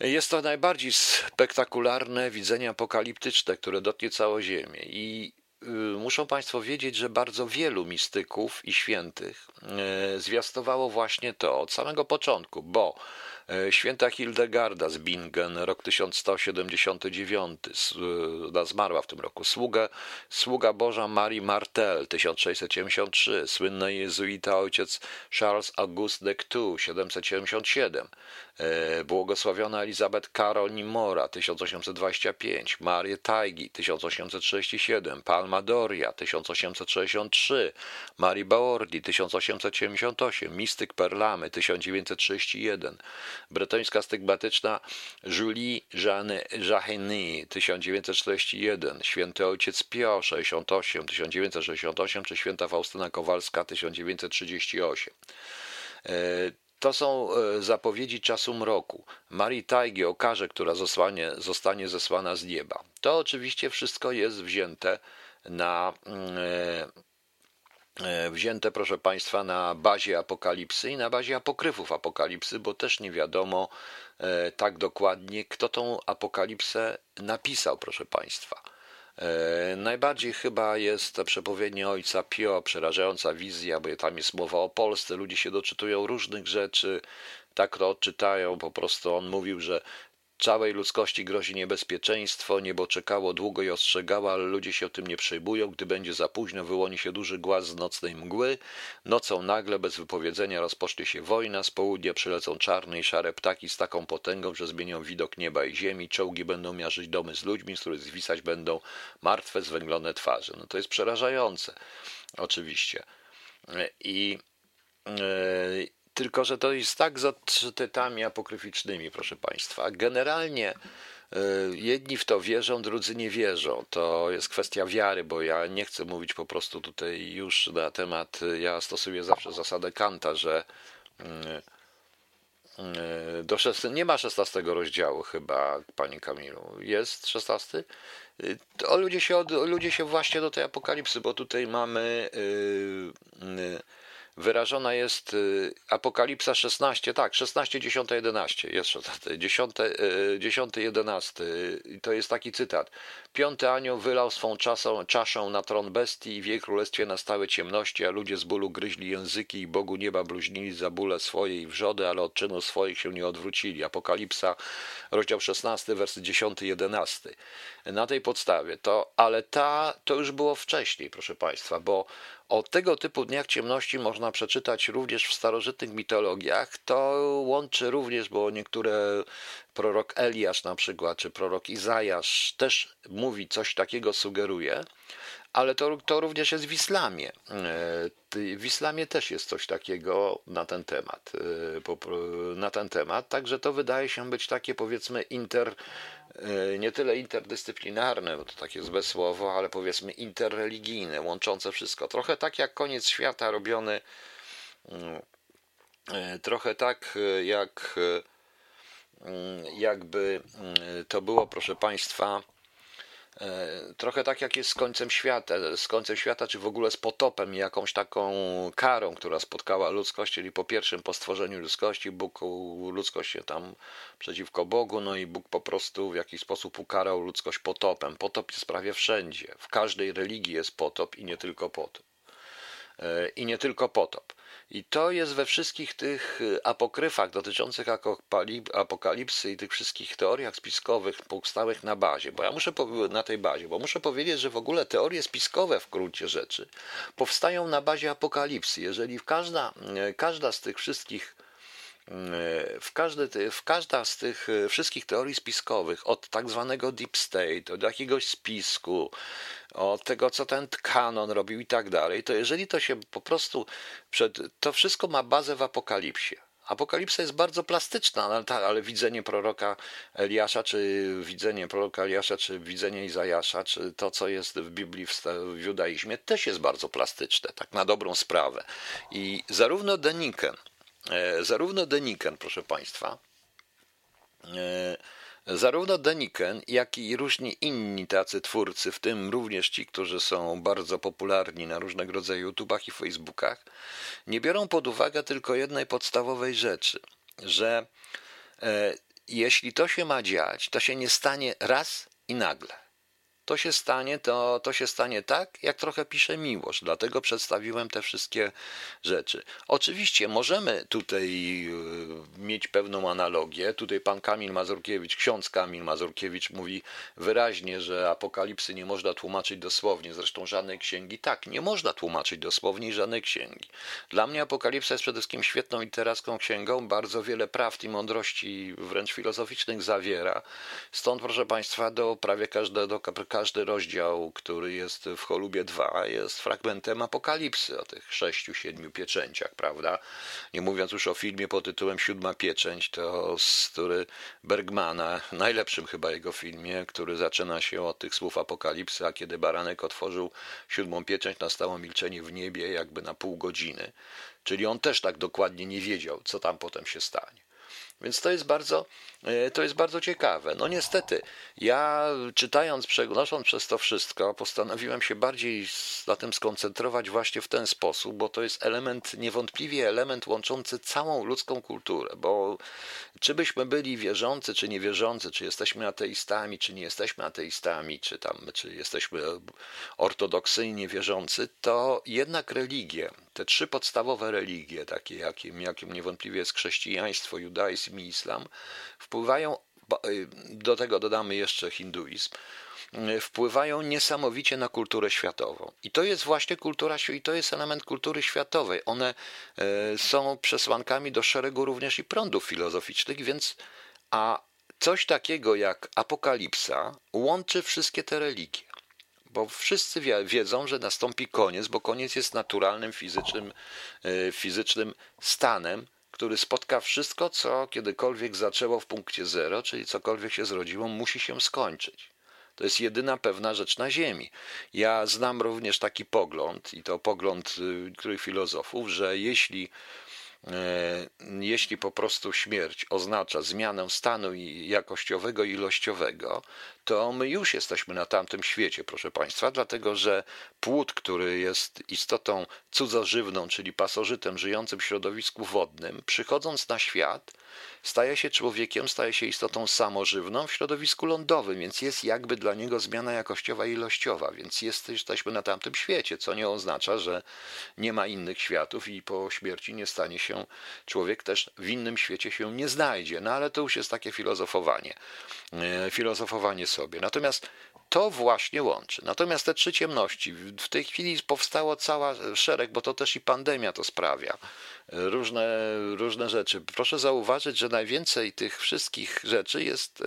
jest to najbardziej spektakularne widzenie apokaliptyczne, które dotknie całą Ziemię. I muszą Państwo wiedzieć, że bardzo wielu mistyków i świętych y, zwiastowało właśnie to od samego początku, bo święta Hildegarda z Bingen, rok 1179, e, zmarła w tym roku. Sługa, sługa Boża Marii Martel, 1673. Słynny jezuita ojciec Charles Auguste de Ctu, 777. E, błogosławiona Elizabeth Karol Nimora, 1825. Marię Tajgi, 1837. Palma Doria, 1863. Marii Baordi, 1878. Mistyk Perlamy, 1931 bretońska stygmatyczna Julie Jeanne Jaheny 1941, święty ojciec Pio 68 1968 czy święta Faustyna Kowalska 1938. E, to są e, zapowiedzi czasu mroku. Marii Tajgi o karze, która zostanie, zostanie zesłana z nieba. To oczywiście wszystko jest wzięte na mm, E, wzięte, proszę Państwa, na bazie apokalipsy i na bazie apokryfów apokalipsy, bo też nie wiadomo e, tak dokładnie, kto tą apokalipsę napisał, proszę Państwa. E, najbardziej chyba jest przepowiednie ojca Pio, przerażająca wizja, bo tam jest mowa o Polsce, ludzie się doczytują różnych rzeczy, tak to odczytają, po prostu on mówił, że Całej ludzkości grozi niebezpieczeństwo, niebo czekało długo i ostrzegało, ale ludzie się o tym nie przejmują. Gdy będzie za późno, wyłoni się duży głaz z nocnej mgły. Nocą nagle, bez wypowiedzenia, rozpocznie się wojna. Z południa przylecą czarne i szare ptaki z taką potęgą, że zmienią widok nieba i ziemi. Czołgi będą miażyć domy z ludźmi, z których zwisać będą martwe, zwęglone twarze. No to jest przerażające, oczywiście. I e, tylko, że to jest tak z odczytami apokryficznymi, proszę Państwa. Generalnie e, jedni w to wierzą, drudzy nie wierzą. To jest kwestia wiary, bo ja nie chcę mówić po prostu tutaj już na temat. Ja stosuję zawsze zasadę Kanta, że mm, e, do 16, nie ma 16 rozdziału chyba, Pani Kamilu. Jest 16? O, ludzie, się, ludzie się właśnie do tej apokalipsy, bo tutaj mamy. Yy, yy, wyrażona jest y, Apokalipsa 16, tak, 16, 10, 11, jeszcze 10, 10, 11, i to jest taki cytat. Piąty anioł wylał swą czasą, czaszą na tron bestii i w jej królestwie nastały ciemności, a ludzie z bólu gryźli języki i Bogu nieba bluźnili za bóle swoje i wrzody, ale od czynów swoich się nie odwrócili. Apokalipsa, rozdział 16, wersy 10, 11. Na tej podstawie to, ale ta, to już było wcześniej, proszę Państwa, bo o tego typu dniach ciemności można przeczytać również w starożytnych mitologiach. To łączy również, bo niektóre prorok Eliasz na przykład, czy prorok Izajasz też mówi, coś takiego sugeruje, ale to, to również jest w islamie. W islamie też jest coś takiego na ten temat. E, na ten temat, także to wydaje się być takie powiedzmy inter nie tyle interdyscyplinarne, bo to takie złe słowo, ale powiedzmy interreligijne, łączące wszystko. Trochę tak jak koniec świata robiony, mm, e, trochę tak jak mm, jakby mm, to było, proszę Państwa, E, trochę tak jak jest z końcem świata, z końcem świata, czy w ogóle z potopem jakąś taką karą, która spotkała ludzkość, czyli po pierwszym po stworzeniu ludzkości, Bóg ludzkość się tam przeciwko Bogu, no i Bóg po prostu w jakiś sposób ukarał ludzkość potopem. Potop jest prawie wszędzie. W każdej religii jest potop i nie tylko potop. E, I nie tylko potop. I to jest we wszystkich tych y, apokryfach dotyczących apokalipsy i tych wszystkich teoriach spiskowych powstałych na bazie, bo ja muszę na tej bazie, bo muszę powiedzieć, że w ogóle teorie spiskowe w gruncie rzeczy powstają na bazie apokalipsy. Jeżeli każda, y, każda z tych wszystkich w, każdy, w każda z tych wszystkich teorii spiskowych, od tak zwanego deep state, od jakiegoś spisku, od tego, co ten kanon robił i tak dalej, to jeżeli to się po prostu przed, to wszystko ma bazę w apokalipsie. Apokalipsa jest bardzo plastyczna, ale, ale widzenie proroka Eliasza, czy widzenie proroka Eliasza, czy widzenie Izajasza, czy to, co jest w Biblii, w, w judaizmie, też jest bardzo plastyczne, tak na dobrą sprawę. I zarówno Deniken, e, zarówno Deniken, proszę Państwa, e, Zarówno Deniken, jak i różni inni tacy twórcy, w tym również ci, którzy są bardzo popularni na różnego rodzaju YouTubach i Facebookach, nie biorą pod uwagę tylko jednej podstawowej rzeczy, że e, jeśli to się ma dziać, to się nie stanie raz i nagle to się stanie, to, to się stanie tak, jak trochę pisze Miłosz. Dlatego przedstawiłem te wszystkie rzeczy. Oczywiście możemy tutaj y, mieć pewną analogię. Tutaj pan Kamil Mazurkiewicz, ksiądz Kamil Mazurkiewicz mówi wyraźnie, że apokalipsy nie można tłumaczyć dosłownie, zresztą żadnej księgi. Tak, nie można tłumaczyć dosłownie żadnej księgi. Dla mnie apokalipsa jest przede wszystkim świetną literacką księgą, bardzo wiele prawd i mądrości wręcz filozoficznych zawiera. Stąd, proszę państwa, do prawie każdego każdy rozdział, który jest w Cholubie 2, jest fragmentem apokalipsy o tych sześciu, siedmiu pieczęciach, prawda? Nie mówiąc już o filmie pod tytułem Siódma pieczęć, to z który Bergmana, najlepszym chyba jego filmie, który zaczyna się od tych słów apokalipsy, a kiedy baranek otworzył siódmą pieczęć, nastało milczenie w niebie jakby na pół godziny. Czyli on też tak dokładnie nie wiedział, co tam potem się stanie. Więc to jest bardzo, e, to jest bardzo ciekawe. No niestety, ja czytając, przenosząc przez to wszystko, postanowiłem się bardziej na tym skoncentrować właśnie w ten sposób, bo to jest element, niewątpliwie element łączący całą ludzką kulturę, bo czy byśmy byli wierzący, czy niewierzący, czy jesteśmy ateistami, czy nie jesteśmy ateistami, czy tam, czy jesteśmy ortodoksyjnie wierzący, to jednak religie, te trzy podstawowe religie, takie jakim, jakim niewątpliwie jest chrześcijaństwo, judaizm i islam, wpływają, y, do tego dodamy jeszcze hinduizm, wpływają niesamowicie na kulturę światową. I to jest właśnie kultura, i to jest element kultury światowej. One y, są przesłankami do szeregu również i prądów filozoficznych, więc a coś takiego jak apokalipsa łączy wszystkie te religie bo wszyscy wiedzą, że nastąpi koniec, bo koniec jest naturalnym fizycznym, e, fizycznym stanem, który spotka wszystko, co kiedykolwiek zaczęło w punkcie zero, czyli cokolwiek się zrodziło, musi się skończyć. To jest jedyna pewna rzecz na Ziemi. Ja znam również taki pogląd, i to pogląd y, których filozofów, że jeśli E, jeśli po prostu śmierć oznacza zmianę stanu jakościowego i ilościowego, to my już jesteśmy na tamtym świecie, proszę Państwa, dlatego że płód, który jest istotą cudzożywną, czyli pasożytem żyjącym w środowisku wodnym, przychodząc na świat, staje się człowiekiem, staje się istotą samożywną w środowisku lądowym, więc jest jakby dla niego zmiana jakościowa i ilościowa, więc jest, jesteśmy na tamtym świecie, co nie oznacza, że nie ma innych światów i po śmierci nie stanie się człowiek też w innym świecie się nie znajdzie. No ale to już jest takie filozofowanie, e, filozofowanie sobie. Natomiast to właśnie łączy. Natomiast te trzy ciemności, w tej chwili powstało cała szereg, bo to też i pandemia to sprawia, różne, różne rzeczy. Proszę zauważyć, że najwięcej tych wszystkich rzeczy jest,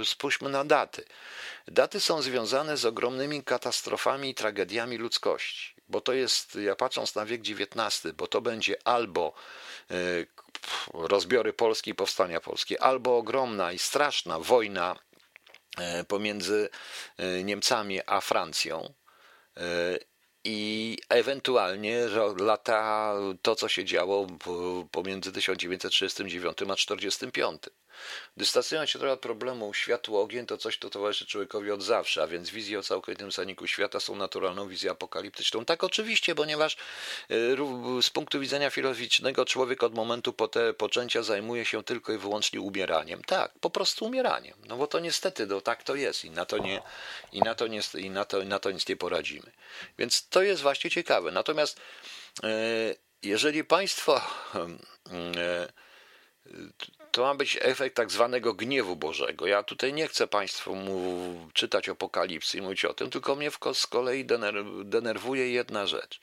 e, spójrzmy na daty. Daty są związane z ogromnymi katastrofami i tragediami ludzkości, bo to jest, ja patrząc na wiek XIX, bo to będzie albo e, rozbiory Polski i powstania polskie, albo ogromna i straszna wojna E, pomiędzy e, Niemcami a Francją e, i ewentualnie lata to, co się działo pomiędzy 1939 a 1945. Dystansując się trochę od problemu światło-ogień to coś, co towarzyszy człowiekowi od zawsze, a więc wizje o całkowitym zaniku świata są naturalną wizją apokaliptyczną. Tak oczywiście, ponieważ y, z punktu widzenia filozoficznego człowiek od momentu poczęcia zajmuje się tylko i wyłącznie umieraniem. Tak, po prostu umieraniem. No bo to niestety, no, tak to jest i na to, nie, i na to, nie, i na to, i na to nic nie poradzimy. Więc to jest właśnie ciekawe. Natomiast y, jeżeli państwo y, to ma być efekt tak zwanego gniewu Bożego. Ja tutaj nie chcę Państwu czytać apokalipsy i mówić o tym, tylko mnie z kolei denerwuje jedna rzecz.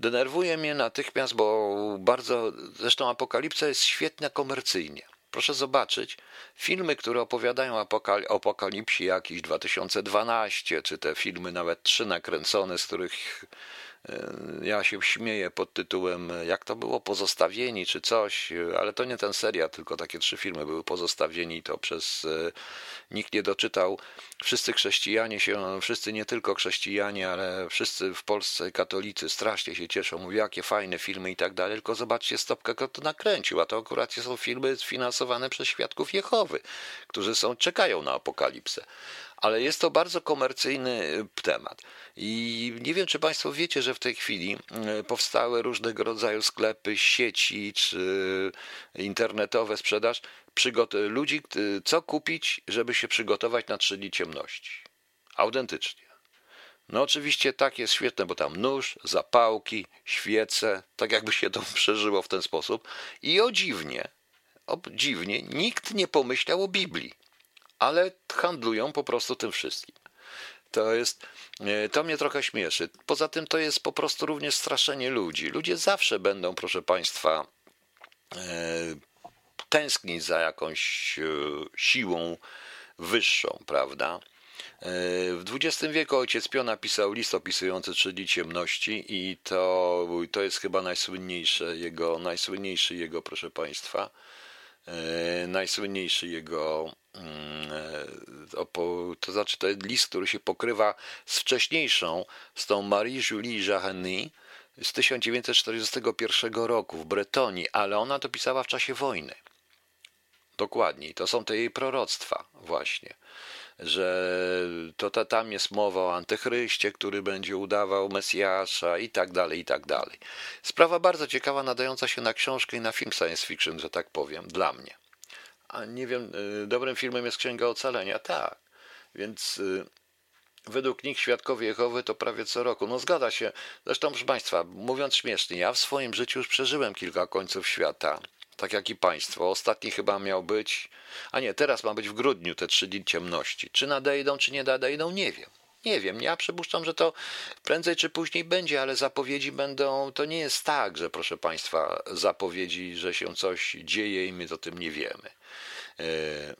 Denerwuje mnie natychmiast, bo bardzo, zresztą apokalipsa jest świetna komercyjnie. Proszę zobaczyć, filmy, które opowiadają o apokalipsie jakiś 2012, czy te filmy nawet trzy nakręcone, z których ja się śmieję pod tytułem e, jak to było, pozostawieni czy coś, e, ale to nie ten serial, tylko takie trzy filmy były pozostawieni, to przez nikt nie doczytał. Wszyscy chrześcijanie się, wszyscy nie tylko chrześcijanie, ale wszyscy w Polsce katolicy strasznie się cieszą, mówią jakie fajne filmy i tak dalej, tylko zobaczcie stopkę, kto to nakręcił, a to akurat są filmy sfinansowane przez świadków Jehowy, którzy są, czekają na apokalipsę ale jest to bardzo komercyjny temat. I nie wiem, czy Państwo wiecie, że w tej chwili e, powstały różnego rodzaju sklepy, sieci czy internetowe sprzedaż ludzi, co kupić, żeby się przygotować na trzy dni ciemności. Autentycznie. No oczywiście tak jest świetne, bo tam nóż, zapałki, świece, tak jakby się to przeżyło w ten sposób. I o dziwnie, o dziwnie, nikt nie pomyślał o Biblii, ale handlują po prostu tym wszystkim. To jest, e, to mnie trochę śmieszy. Poza tym to jest po prostu również straszenie ludzi. Ludzie zawsze będą, proszę Państwa, e, tęsknić za jakąś e, siłą wyższą, prawda? W XX wieku ojciec Pio napisał list opisujący dni ciemności i to, to jest chyba najsłynniejsze jego, najsłynniejszy jego, proszę Państwa, najsłynniejszy jego to znaczy to jest list, który się pokrywa z wcześniejszą, z tą Marie-Julie Jaheny z 1941 roku w Bretonii, ale ona to pisała w czasie wojny. Dokładniej, to są te jej proroctwa właśnie, że to, to tam jest mowa o antychryście, który będzie udawał Mesjasza i tak dalej, i tak dalej. Sprawa bardzo ciekawa, nadająca się na książkę i na film science fiction, że tak powiem, dla mnie a nie wiem, y, dobrym filmem jest Księga Ocalenia. Tak, więc y, według nich świadkowie Jehowy to prawie co roku. No zgadza się. Zresztą, proszę Państwa, mówiąc śmiesznie, ja w swoim życiu już przeżyłem kilka końców świata. Tak jak i Państwo. Ostatni chyba miał być, a nie, teraz ma być w grudniu te trzy dni ciemności. Czy nadejdą, czy nie nadejdą, nie wiem. Nie wiem, ja przypuszczam, że to prędzej czy później będzie, ale zapowiedzi będą. To nie jest tak, że proszę Państwa, zapowiedzi, że się coś dzieje i my o tym nie wiemy. E,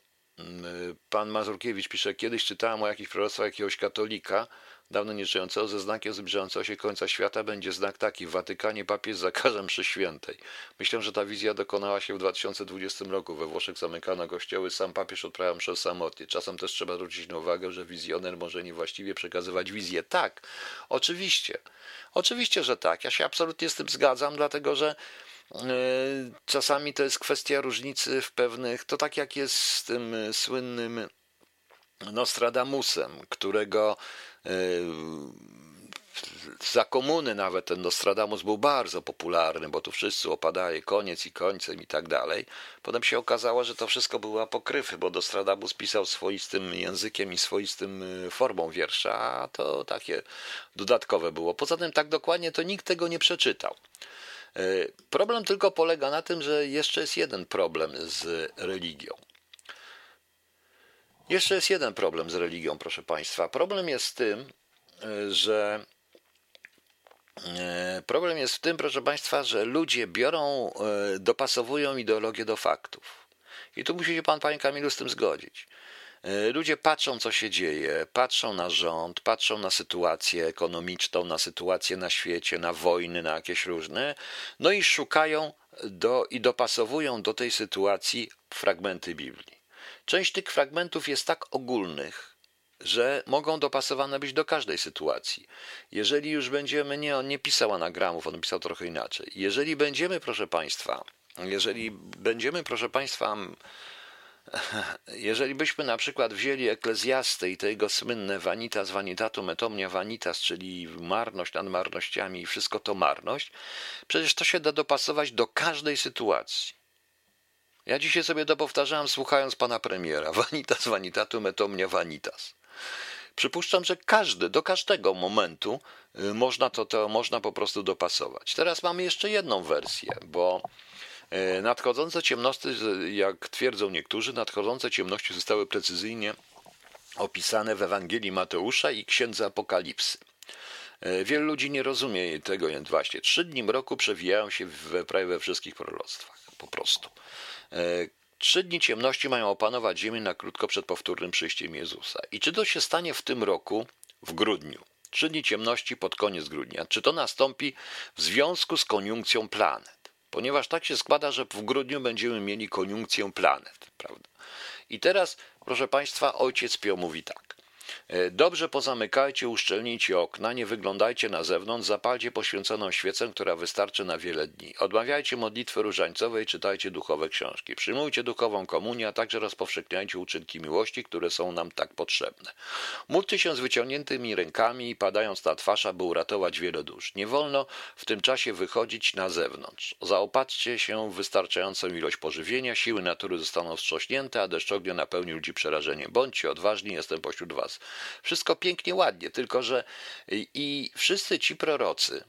pan Mazurkiewicz pisze, kiedyś czytałem o jakichś proroctwach jakiegoś katolika, dawno nieżyjącego, ze znakiem zbliżającego się końca świata będzie znak taki, w Watykanie papież zakaże mszy świętej. Myślę, że ta wizja dokonała się w 2020 roku. We Włoszech zamykano kościoły, sam papież odprawiał mszę samotnie. Czasem też trzeba zwrócić na uwagę, że wizjoner może niewłaściwie przekazywać wizję. Tak, oczywiście. Oczywiście, że tak. Ja się absolutnie z tym zgadzam, dlatego że czasami to jest kwestia różnicy w pewnych, to tak jak jest z tym słynnym Nostradamusem, którego e, za komuny nawet ten Nostradamus był bardzo popularny, bo tu wszyscy opadaje koniec i końcem i tak dalej. Potem się okazało, że to wszystko były apokryfy, bo Nostradamus pisał swoistym językiem i swoistym e, formą wiersza, a to takie dodatkowe było. Poza tym tak dokładnie to nikt tego nie przeczytał. E, problem tylko polega na tym, że jeszcze jest jeden problem z religią. Jeszcze jest jeden problem z religią, proszę Państwa. Problem jest w tym, e, że e, Problem jest w tym, proszę Państwa, że ludzie biorą, dopasowują ideologię do faktów. I tu musi się Pan, Panie Kamilu, z tym zgodzić. E, ludzie patrzą, co się dzieje, patrzą na rząd, patrzą na sytuację ekonomiczną, na sytuację na świecie, na wojny, na jakieś różne, no i szukają do, i dopasowują do tej sytuacji fragmenty Biblii. Część tych fragmentów jest tak ogólnych, że mogą dopasowane być do każdej sytuacji. Jeżeli już będziemy, nie, on nie pisał anagramów, on pisał trochę inaczej. Jeżeli będziemy, proszę Państwa, jeżeli będziemy, proszę Państwa, jeżeli byśmy na przykład wzięli Eklezjastę i te jego słynne vanitas vanitatum et omnia vanitas, czyli marność nad marnościami i wszystko to marność, przecież to się da dopasować do każdej sytuacji. Ja dzisiaj sobie to powtarzałem słuchając pana premiera. Vanitas vanitatum et omnia vanitas. Przypuszczam, że każdy, do każdego momentu y, można to, to można po prostu dopasować. Teraz mamy jeszcze jedną wersję, bo nadchodzące ciemności, jak twierdzą niektórzy, nadchodzące ciemności zostały precyzyjnie opisane w Ewangelii Mateusza i Księdze Apokalipsy. E, wielu ludzi nie rozumie tego właśnie. Trzy dni mroku przewijają się we, prawie we wszystkich proroctwach. Po prostu. E, trzy dni ciemności mają opanować ziemię na krótko przed powtórnym przyjściem Jezusa. I czy to się stanie w tym roku, w grudniu? Trzy dni ciemności pod koniec grudnia. Czy to nastąpi w związku z koniunkcją planet? Ponieważ tak się składa, że w grudniu będziemy mieli koniunkcję planet, prawda? I teraz, proszę Państwa, ojciec Pio mówi tak. E, dobrze pozamykajcie, uszczelnijcie okna, nie wyglądajcie na zewnątrz, zapalcie poświęconą świecę, która wystarczy na wiele dni. Odmawiajcie modlitwy różańcowej, czytajcie duchowe książki. Przyjmujcie duchową komunię, a także rozpowszechniajcie uczynki miłości, które są nam tak potrzebne. Módlcie się z wyciągniętymi rękami i padając na twarz, aby uratować wiele dusz. Nie wolno w tym czasie wychodzić na zewnątrz. Zaopatrzcie się w wystarczającą ilość pożywienia, siły natury zostaną wstrząśnięte, a deszcz ognia napełni ludzi przerażeniem. Bądźcie odważni, jestem pośród was. Wszystko pięknie, ładnie, tylko że i wszyscy ci prorocy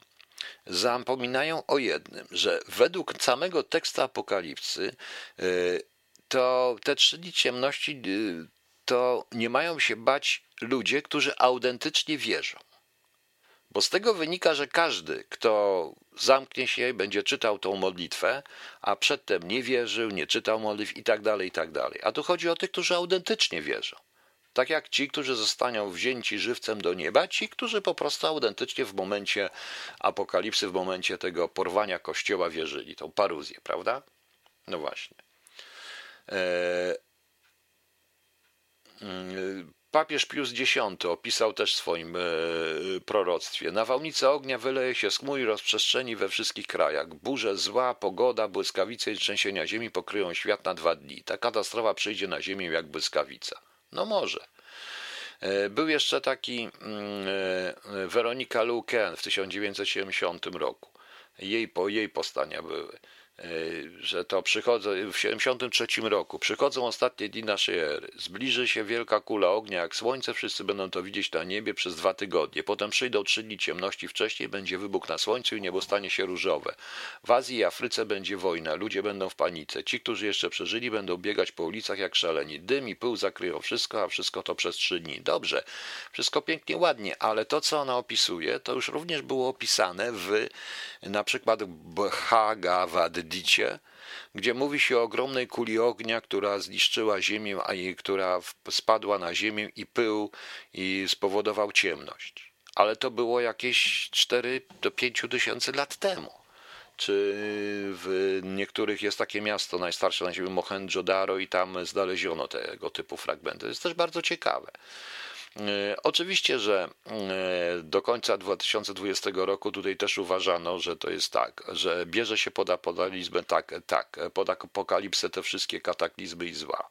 zapominają o jednym, że według samego tekstu Apokalipsy y, to te trzy dni ciemności y, to nie mają się bać ludzie, którzy autentycznie wierzą. Bo z tego wynika, że każdy, kto zamknie się i będzie czytał tą modlitwę, a przedtem nie wierzył, nie czytał modlitw i tak dalej, i tak dalej. A tu chodzi o tych, którzy autentycznie wierzą. Tak jak ci, którzy zostaną wzięci żywcem do nieba, ci, którzy po prostu autentycznie w momencie apokalipsy, w momencie tego porwania kościoła wierzyli, tą paruzję, prawda? No właśnie. Eee, Papież Pius X opisał też w swoim e, proroctwie. Nawałnica ognia wyleje się z chmur i rozprzestrzeni we wszystkich krajach. Burze, zła, pogoda, błyskawice i trzęsienia ziemi pokryją świat na dwa dni. Ta katastrofa przyjdzie na ziemię jak błyskawica. No może. E, był jeszcze taki mm, e, Weronika Luken w 1970 roku. Jej, po, jej postania były. E, że to przychodzą w 73 roku, przychodzą ostatnie dni naszej ery, zbliży się wielka kula ognia. Jak słońce, wszyscy będą to widzieć na niebie przez dwa tygodnie, potem przyjdą trzy dni ciemności, wcześniej będzie wybuch na słońcu i niebo stanie się różowe. W Azji i Afryce będzie wojna, ludzie będą w panice, ci, którzy jeszcze przeżyli będą biegać po ulicach jak szaleni, dym i pył zakryją wszystko, a wszystko to przez trzy dni. Dobrze, wszystko pięknie, ładnie, ale to, co ona opisuje, to już również było opisane w na przykład Bhagavad Dicie, gdzie mówi się o ogromnej kuli ognia, która zniszczyła ziemię, a jej, która spadła na ziemię i pył i spowodował ciemność. Ale to było jakieś 4 do 5 tysięcy lat temu. Czy w niektórych jest takie miasto najstarsze na ziemi Mohenjo-Daro i tam znaleziono tego typu fragmenty. To jest też bardzo ciekawe. Oczywiście, że do końca 2020 roku tutaj też uważano, że to jest tak, że bierze się pod apokalipsę, tak, tak, pod apokalipsę te wszystkie kataklizmy i zła.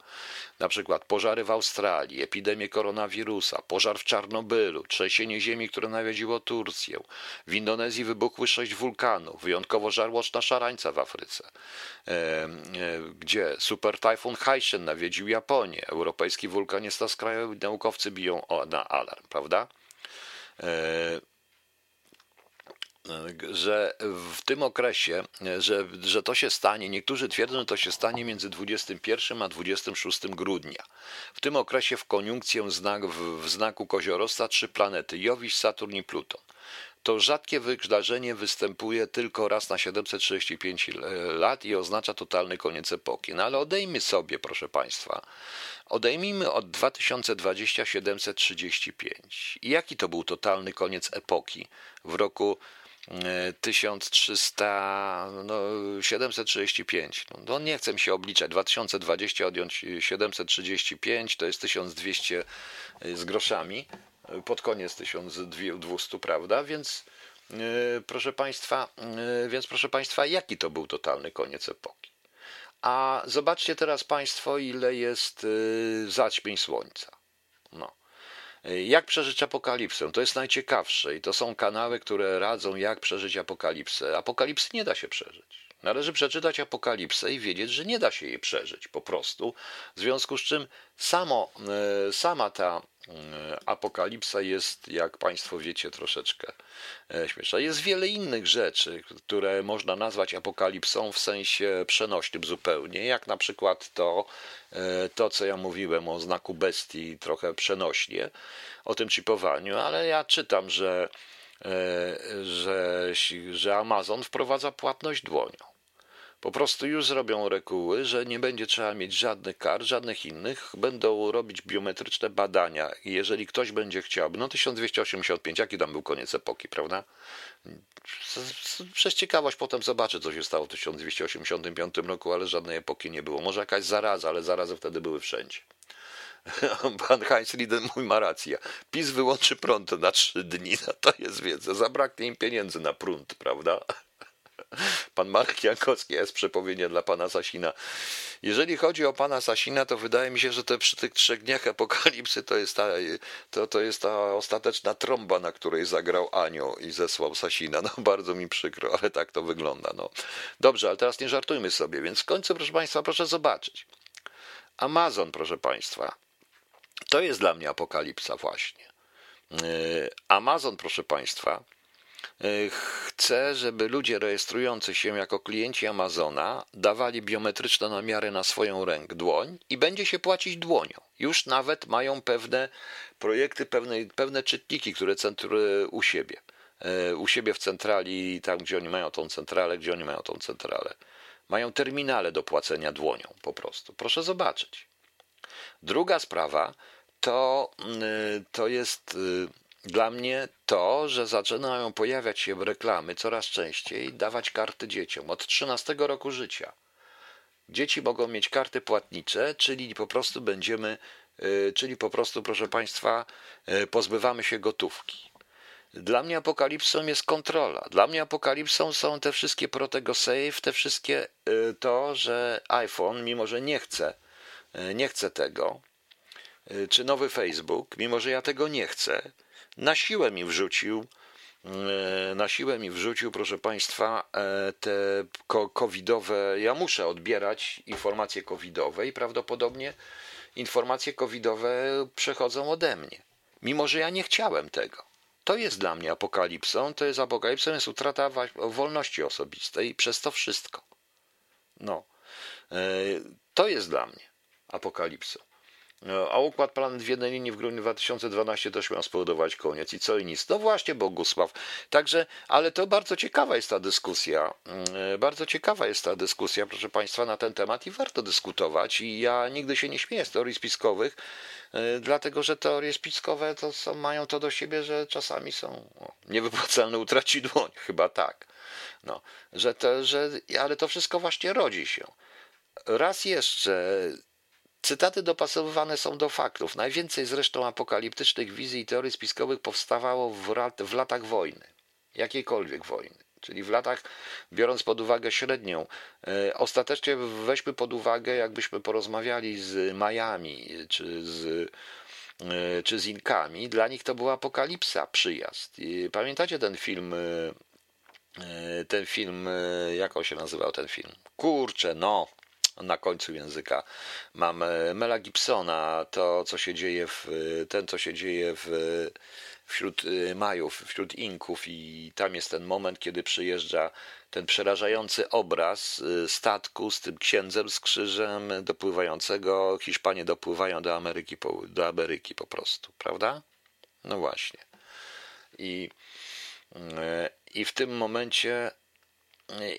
Na przykład pożary w Australii, epidemię koronawirusa, pożar w Czarnobylu, trzęsienie ziemi, które nawiedziło Turcję. W Indonezji wybuchły sześć wulkanów, wyjątkowo żarłoczna szarańca w Afryce, gdzie super tajfun Haishen nawiedził Japonię, europejski wulkan jest skrajowy, naukowcy biją na alarm, prawda? Że w tym okresie, że, że to się stanie, niektórzy twierdzą, że to się stanie między 21 a 26 grudnia. W tym okresie w koniunkcję znak, w, w znaku koziorosta trzy planety, Jowisz, Saturn i Pluton. To rzadkie wydarzenie występuje tylko raz na 735 lat i oznacza totalny koniec epoki. No ale odejmy sobie, proszę Państwa, odejmijmy od 2020 735. I jaki to był totalny koniec epoki w roku 1300, no 735. No, no nie chcę mi się obliczać. 2020 odjąć 735 to jest 1200 z groszami pod koniec 1200, prawda? Więc e, proszę Państwa, więc proszę Państwa, jaki to był totalny koniec epoki? A zobaczcie teraz Państwo, ile jest zaćmień słońca. No. Jak przeżyć apokalipsę? To jest najciekawsze i to są kanały, które radzą, jak przeżyć apokalipsę. Apokalipsy nie da się przeżyć. Należy przeczytać apokalipsę i wiedzieć, że nie da się jej przeżyć po prostu. W związku z czym samo, sama ta E, apokalipsa jest, jak Państwo wiecie, troszeczkę e, śmieszna. Jest wiele innych rzeczy, które można nazwać apokalipsą w sensie przenośnym zupełnie, jak na przykład to, e, to co ja mówiłem o znaku bestii, trochę przenośnie, o tym chipowaniu, ale ja czytam, że, że, że Amazon wprowadza płatność dłonią. Po prostu już zrobią reguły, że nie będzie trzeba mieć żadnych kar, żadnych innych. Będą robić biometryczne badania i jeżeli ktoś będzie chciał, no 1285, jaki tam był koniec epoki, prawda? Przez ciekawość potem zobaczę, co się stało w 1285 roku, ale żadnej epoki nie było. Może jakaś zaraza, ale zarazy wtedy były wszędzie. Pan Heinz Lieden mój ma rację. PiS wyłączy prąd na trzy dni. No to jest wiedza. Zabraknie im pieniędzy na prąd, prawda? Pan Marek Jankowski jest przepowiednia dla pana Sasina. Jeżeli chodzi o pana Sasina, to wydaje mi się, że te przy tych trzech dniach apokalipsy to jest ta, to, to jest ta ostateczna trąba, na której zagrał Anioł i zesłał Sasina. No bardzo mi przykro, ale tak to wygląda. No. Dobrze, ale teraz nie żartujmy sobie, więc w końcu, proszę państwa, proszę zobaczyć. Amazon, proszę państwa, to jest dla mnie apokalipsa właśnie. Yy, Amazon, proszę państwa, chcę, żeby ludzie rejestrujący się jako klienci Amazona dawali biometryczne namiary na swoją rękę, dłoń i będzie się płacić dłonią. Już nawet mają pewne projekty, pewne, pewne czytniki, które centrują u siebie. E, u siebie w centrali, tam gdzie oni mają tą centralę, gdzie oni mają tą centralę. Mają terminale do płacenia dłonią po prostu. Proszę zobaczyć. Druga sprawa to, mm, to jest y, dla mnie to, że zaczynają pojawiać się reklamy coraz częściej, dawać karty dzieciom od 13 roku życia. Dzieci mogą mieć karty płatnicze, czyli po prostu będziemy, y, czyli po prostu, proszę Państwa, y, pozbywamy się gotówki. Dla mnie apokalipsą jest kontrola. Dla mnie apokalipsą są te wszystkie Protego Save, te wszystkie y, to, że iPhone, mimo że nie chce, nie chce tego, czy nowy Facebook, mimo że ja tego nie chcę, na siłę mi wrzucił, e, na siłę mi wrzucił, proszę Państwa, e, te covidowe. Ja muszę odbierać informacje covidowe i prawdopodobnie informacje covidowe przechodzą ode mnie, mimo że ja nie chciałem tego. To jest dla mnie apokalipsą, to jest apokalipsą, jest utrata wolności osobistej przez to wszystko. No, e, to jest dla mnie apokalipsą. A układ planet w jednej linii w grudniu 2012 też miał spowodować koniec i co i nic. No właśnie, Bogusław. Także, ale to bardzo ciekawa jest ta dyskusja. Mm, bardzo ciekawa jest ta dyskusja, proszę Państwa, na ten temat i warto dyskutować. I ja nigdy się nie śmieję z teorii spiskowych, y, dlatego że teorie spiskowe to są, mają to do siebie, że czasami są niewypłacalne utraci dłoń, chyba tak. No, że to, że, ale to wszystko właśnie rodzi się. Raz jeszcze Cytaty dopasowywane są do faktów. Najwięcej zresztą apokaliptycznych wizji i teorii spiskowych powstawało w, latach wojny, jakiejkolwiek wojny. Czyli w latach, biorąc pod uwagę średnią, e, ostatecznie weźmy pod uwagę, jakbyśmy porozmawiali z Majami czy z, e, czy z Inkami, dla nich to była apokalipsa, przyjazd. I pamiętacie ten film, e, ten film, jak on się nazywał ten film? Kurczę, no, na końcu języka. Mam Mela Gibsona, to co się dzieje w, ten co się dzieje w, wśród y, Majów, wśród Inków i tam jest ten moment, kiedy przyjeżdża ten przerażający obraz y, statku z tym księdzem z krzyżem dopływającego, Hiszpanie dopływają do Ameryki, do Ameryki po prostu, prawda? No właśnie. I, i w tym momencie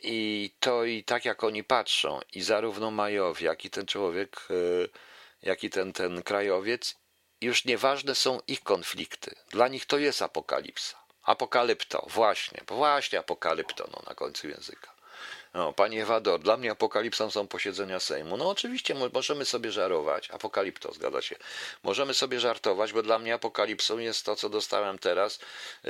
i to i tak jak oni patrzą, i zarówno Majowie, jak i ten człowiek, jak i ten, ten krajowiec, już nieważne są ich konflikty. Dla nich to jest apokalipsa. Apokalypto, właśnie, właśnie apokalypto no, na końcu języka. No, panie Wador, dla mnie apokalipsą są posiedzenia Sejmu. No oczywiście możemy sobie żarować. Apokalipto, zgadza się. Możemy sobie żartować, bo dla mnie apokalipsą jest to, co dostałem teraz.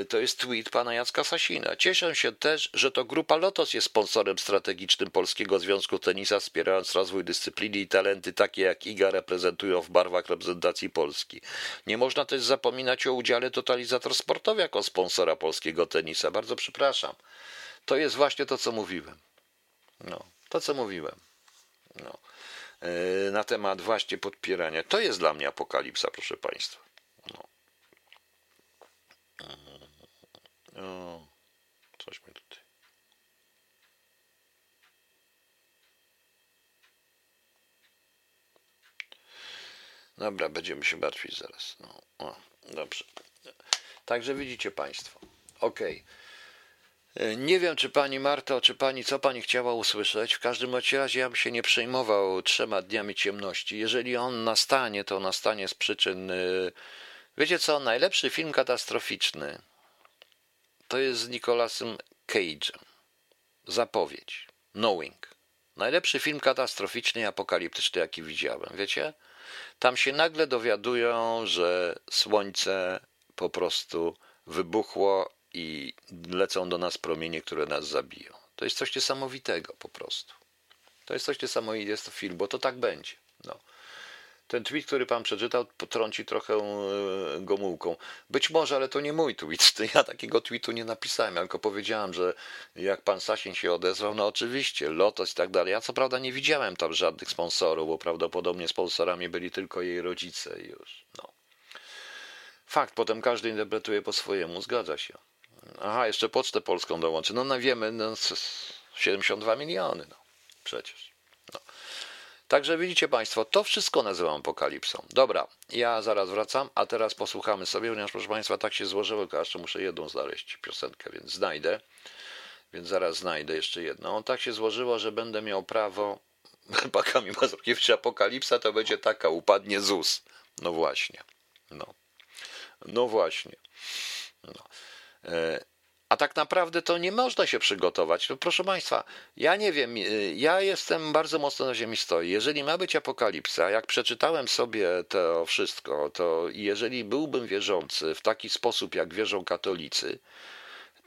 To jest tweet pana Jacka Sasina. Cieszę się też, że to grupa Lotos jest sponsorem strategicznym Polskiego Związku Tenisa, wspierając rozwój dyscypliny i talenty takie jak Iga reprezentują w barwach reprezentacji Polski. Nie można też zapominać o udziale Totalizator Sportowy jako sponsora polskiego tenisa. Bardzo przepraszam. To jest właśnie to, co mówiłem. No, to co mówiłem. No. E, na temat właśnie podpierania. To jest dla mnie apokalipsa, proszę Państwa. No. O, coś mi tutaj. Dobra, będziemy się martwić zaraz. No, o, dobrze. Także widzicie Państwo. Okej. Okay. E, nie wiem, czy pani Marto, czy pani, co pani chciała usłyszeć. W każdym razie ja bym się nie przejmował trzema dniami ciemności. Jeżeli on nastanie, to nastanie z przyczyn. E, wiecie co? Najlepszy film katastroficzny to jest z Nicolasem Cage'em. Zapowiedź. Knowing. Najlepszy film katastroficzny i apokaliptyczny, jaki widziałem. Wiecie? Tam się nagle dowiadują, że słońce po prostu wybuchło i lecą do nas promienie, które nas zabiją. To jest coś niesamowitego po prostu. To jest coś niesamowitego, jest to film, bo to tak będzie. No. Ten tweet, który pan przeczytał, potrąci trochę e, gomułką. Być może, ale to nie mój tweet. Ja takiego tweetu nie napisałem. Tylko powiedziałem, że jak pan Sasin się odezwał, no oczywiście, Lotos i tak dalej. Ja co prawda nie widziałem tam żadnych sponsorów, bo prawdopodobnie sponsorami byli tylko jej rodzice już. No. Fakt, potem każdy interpretuje po swojemu, zgadza się. Aha, jeszcze Pocztę Polską dołączy. No, no wiemy, no, 72 miliony, no przecież. No. Także widzicie Państwo, to wszystko nazywam apokalipsą. Dobra, ja zaraz wracam, a teraz posłuchamy sobie, ponieważ proszę Państwa, tak się złożyło, że jeszcze muszę jedną znaleźć piosenkę, więc znajdę. Więc zaraz znajdę jeszcze jedną. Tak się złożyło, że będę miał prawo. Pakami Mazurkiewicz apokalipsa to będzie taka, upadnie ZUS. No właśnie. No. No właśnie. No. E, a tak naprawdę to nie można się przygotować. No proszę Państwa, ja nie wiem, e, ja jestem bardzo mocno na ziemi stoi. Jeżeli ma być apokalipsa, jak przeczytałem sobie to wszystko, to jeżeli byłbym wierzący w taki sposób, jak wierzą katolicy,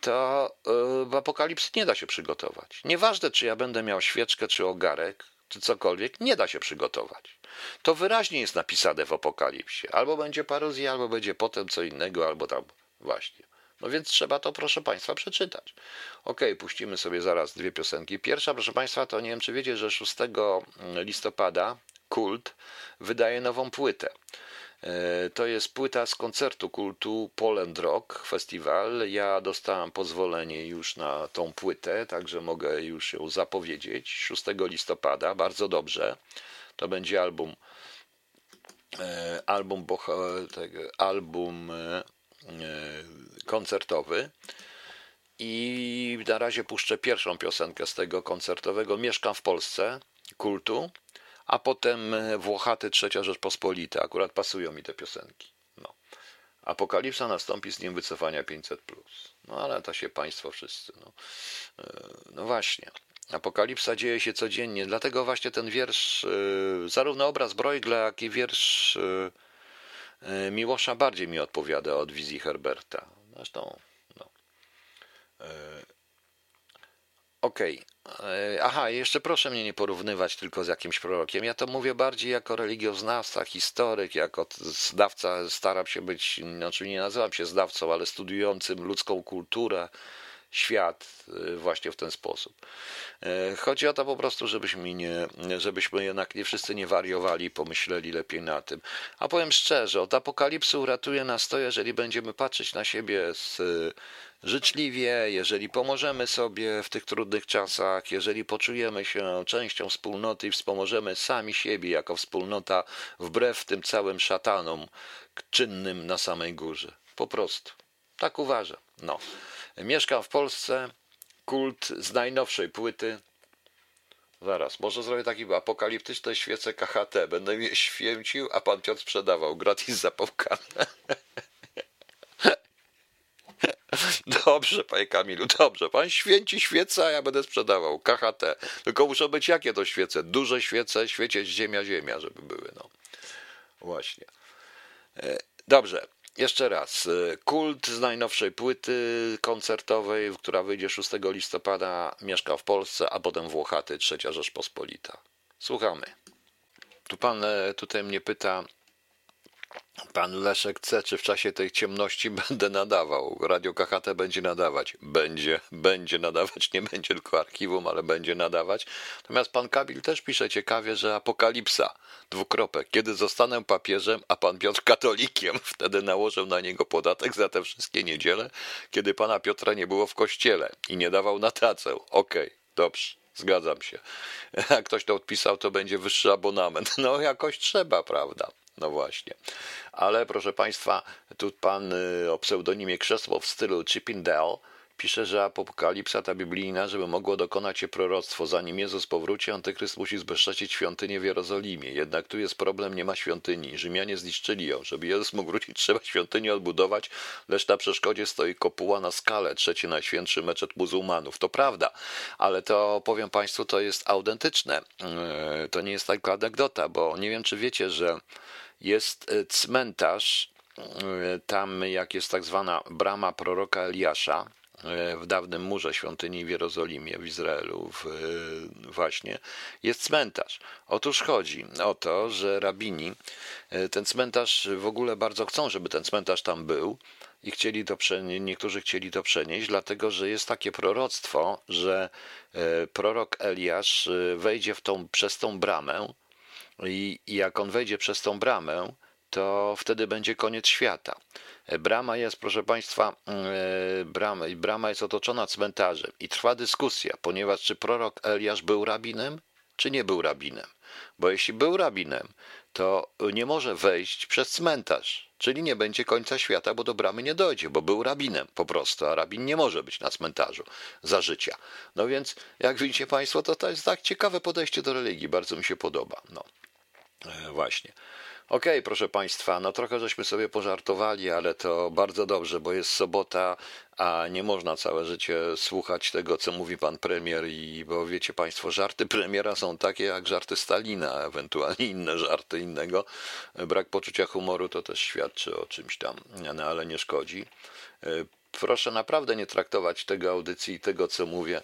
to e, w apokalipsy nie da się przygotować. Nieważne, czy ja będę miał świeczkę, czy ogarek, czy cokolwiek, nie da się przygotować. To wyraźnie jest napisane w apokalipsie. Albo będzie parozja, albo będzie potem co innego, albo tam właśnie. No więc trzeba to, proszę Państwa, przeczytać. Ok, puścimy sobie zaraz dwie piosenki. Pierwsza, proszę Państwa, to nie wiem, czy wiecie, że 6 listopada Kult wydaje nową płytę. E, to jest płyta z koncertu kultu Poland Rock Festival. Ja dostałem pozwolenie już na tą płytę, także mogę już ją zapowiedzieć. 6 listopada, bardzo dobrze. To będzie album e, album, album e, koncertowy. I na razie puszczę pierwszą piosenkę z tego koncertowego. Mieszkam w Polsce, kultu, a potem Włochaty, Trzecia Rzeczpospolita. Akurat pasują mi te piosenki. No. Apokalipsa nastąpi z dniem wycofania 500. No ale to się państwo wszyscy. No, e, no właśnie. Apokalipsa dzieje się codziennie, dlatego właśnie ten wiersz, zarówno obraz Bruegla, jak i wiersz Miłosza bardziej mi odpowiada od wizji Herberta. Zresztą, no. Okej. Okay. Aha, jeszcze proszę mnie nie porównywać tylko z jakimś prorokiem. Ja to mówię bardziej jako religioznawca, historyk, jako zdawca. Staram się być, znaczy nie nazywam się zdawcą, ale studiującym ludzką kulturę, świat y, właśnie w ten sposób. E, chodzi o to po prostu, żebyśmy, nie, żebyśmy jednak nie wszyscy nie wariowali i pomyśleli lepiej na tym. A powiem szczerze, od apokalipsy uratuje nas to, jeżeli będziemy patrzeć na siebie z, życzliwie, jeżeli pomożemy sobie w tych trudnych czasach, jeżeli poczujemy się częścią wspólnoty i wspomożemy sami siebie jako wspólnota wbrew tym całym szatanom czynnym na samej górze. Po prostu. Tak uważam. No. Mieszkam w Polsce. Kult z najnowszej płyty. Zaraz, może zrobię taki apokaliptyczne świece KHT. Będę je święcił, a pan Piotr sprzedawał gratis zapałkane. Dobrze, panie Kamilu, dobrze. Pan święci świece, a ja będę sprzedawał. KHT. Tylko muszą być jakie to świece? Duże świece, świecieć ziemia, ziemia, żeby były. No. Właśnie. E, dobrze. Jeszcze raz. E, kult z najnowszej płyty koncertowej, która wyjdzie 6 listopada, mieszka w Polsce, a potem Włochaty, Trzecia Rzeczpospolita. Słuchamy. Tu pan e, tutaj mnie pyta, Pan Leszek C. Czy w czasie tej ciemności będę nadawał? Radio KHT będzie nadawać. Będzie, będzie nadawać. Nie będzie tylko archiwum, ale będzie nadawać. Natomiast pan Kabil też pisze ciekawie, że apokalipsa. Dwukropek. Kiedy zostanę papieżem, a pan Piotr katolikiem, wtedy nałożę na niego podatek za te wszystkie niedziele, kiedy pana Piotra nie było w kościele i nie dawał na tacę. Okej, okay, dobrze. Zgadzam się. Jak ktoś to odpisał, to będzie wyższy abonament. No jakoś trzeba, prawda? No właśnie. Ale proszę Państwa, tu pan y, o pseudonimie Krzesło w stylu Chippendale pisze, że apokalipsa ta biblijna, żeby mogło dokonać się proroctwo, zanim Jezus powróci, Antychryst musi zbezcześcić świątynię w Jerozolimie. Jednak tu jest problem, nie ma świątyni. Rzymianie zniszczyli ją. Żeby Jezus mógł wrócić, trzeba świątynię odbudować, lecz na przeszkodzie stoi kopuła na skalę, trzeci najświętszy meczet muzułmanów. To prawda, ale to powiem Państwu, to jest autentyczne. Yy, to nie jest taka anegdota, bo nie wiem, czy wiecie, że jest e, cmentarz, e, tam jak jest tak zwana brama proroka Eliasza, e, w dawnym murze świątyni w Jerozolimie, w Izraelu, w, właśnie, jest cmentarz. Otóż chodzi o to, że rabini ten cmentarz w ogóle bardzo chcą, żeby ten cmentarz tam był i chcieli to niektórzy chcieli to przenieść, dlatego że jest takie proroctwo, że prorok Eliasz wejdzie w tą, przez tą bramę i, jak on wejdzie przez tą bramę, to wtedy będzie koniec świata. Brama jest, proszę Państwa, e, brama, brama jest otoczona cmentarzem i trwa dyskusja, ponieważ czy prorok Eliasz był rabinem, czy nie był rabinem. Bo jeśli był rabinem, to nie może wejść przez cmentarz, czyli nie będzie końca świata, bo do bramy nie dojdzie, bo był rabinem po prostu, a rabin nie może być na cmentarzu za życia. No więc, jak widzicie Państwo, to, to jest tak ciekawe podejście do religii, bardzo mi się podoba. No. E, właśnie. Okej, okay, proszę Państwa, no trochę żeśmy sobie pożartowali, ale to bardzo dobrze, bo jest sobota, a nie można całe życie słuchać tego, co mówi pan premier, i bo wiecie Państwo, żarty premiera są takie jak żarty Stalina, ewentualnie inne żarty innego. Brak poczucia humoru to też świadczy o czymś tam, no ale nie szkodzi. E, proszę naprawdę nie traktować tego audycji i tego, co mówię,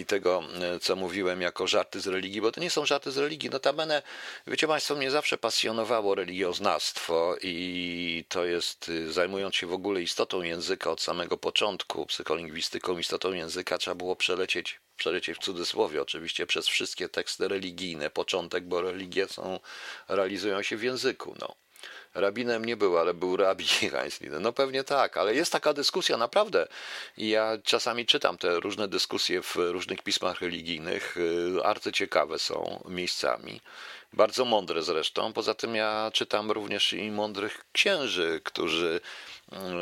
i tego, co mówiłem, jako żarty z religii, bo to nie są żarty z religii. Notabene, wiecie Państwo, mnie zawsze pasjonowało religioznawstwo i to jest, zajmując się w ogóle istotą języka od samego początku, psycholingwistyką, istotą języka, trzeba było przelecieć przelecieć w cudzysłowie oczywiście przez wszystkie teksty religijne, początek, bo religie są, realizują się w języku. No. Rabinem nie był, ale był rabi Heinzlin. No pewnie tak, ale jest taka dyskusja naprawdę. I ja czasami czytam te różne dyskusje w różnych pismach religijnych. Y, arcyciekawe są miejscami. Bardzo mądre zresztą. Poza tym ja czytam również i mądrych księży, którzy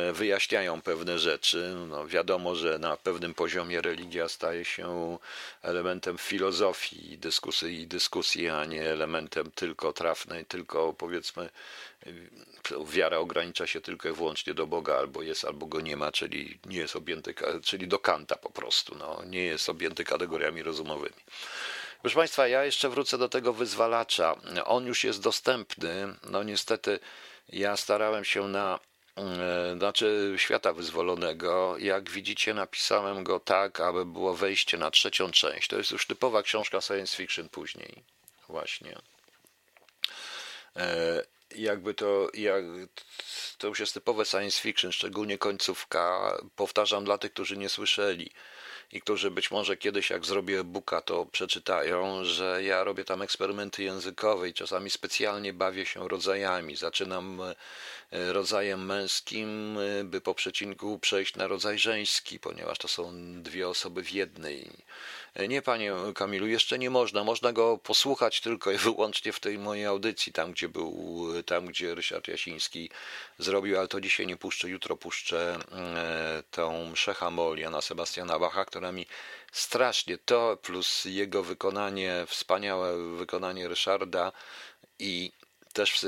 y, wyjaśniają pewne rzeczy. No wiadomo, że na pewnym poziomie religia staje się elementem filozofii dyskusji, dyskusji, a nie elementem tylko trafnej, tylko powiedzmy wiara ogranicza się tylko i wyłącznie do Boga, albo jest, albo go nie ma, czyli nie jest objęty, czyli do Kanta po prostu, no, nie jest objęty kategoriami rozumowymi. Proszę Państwa, ja jeszcze wrócę do tego wyzwalacza. On już jest dostępny. No niestety ja starałem się na e, znaczy świata wyzwolonego. Jak widzicie, napisałem go tak, aby było wejście na trzecią część. To jest już typowa książka science fiction później. Właśnie. E, jakby to, jak, to już jest typowe science fiction, szczególnie końcówka. Powtarzam dla tych, którzy nie słyszeli i być może kiedyś, jak zrobię e-booka, to przeczytają, że ja robię tam eksperymenty językowe i czasami specjalnie bawię się rodzajami. Zaczynam e, rodzajem męskim, e, by po przecinku przejść na rodzaj żeński, ponieważ to są dwie osoby w jednej. E, nie, panie Kamilu, jeszcze nie można. Można go posłuchać tylko i wyłącznie w tej mojej audycji, tam gdzie był, tam gdzie Ryszard Jasiński zrobił, ale to dzisiaj nie puszczę, jutro puszczę tą mszę Hamol na Sebastiana Bacha, która mi strasznie to, plus jego wykonanie, wspaniałe wykonanie Ryszarda i też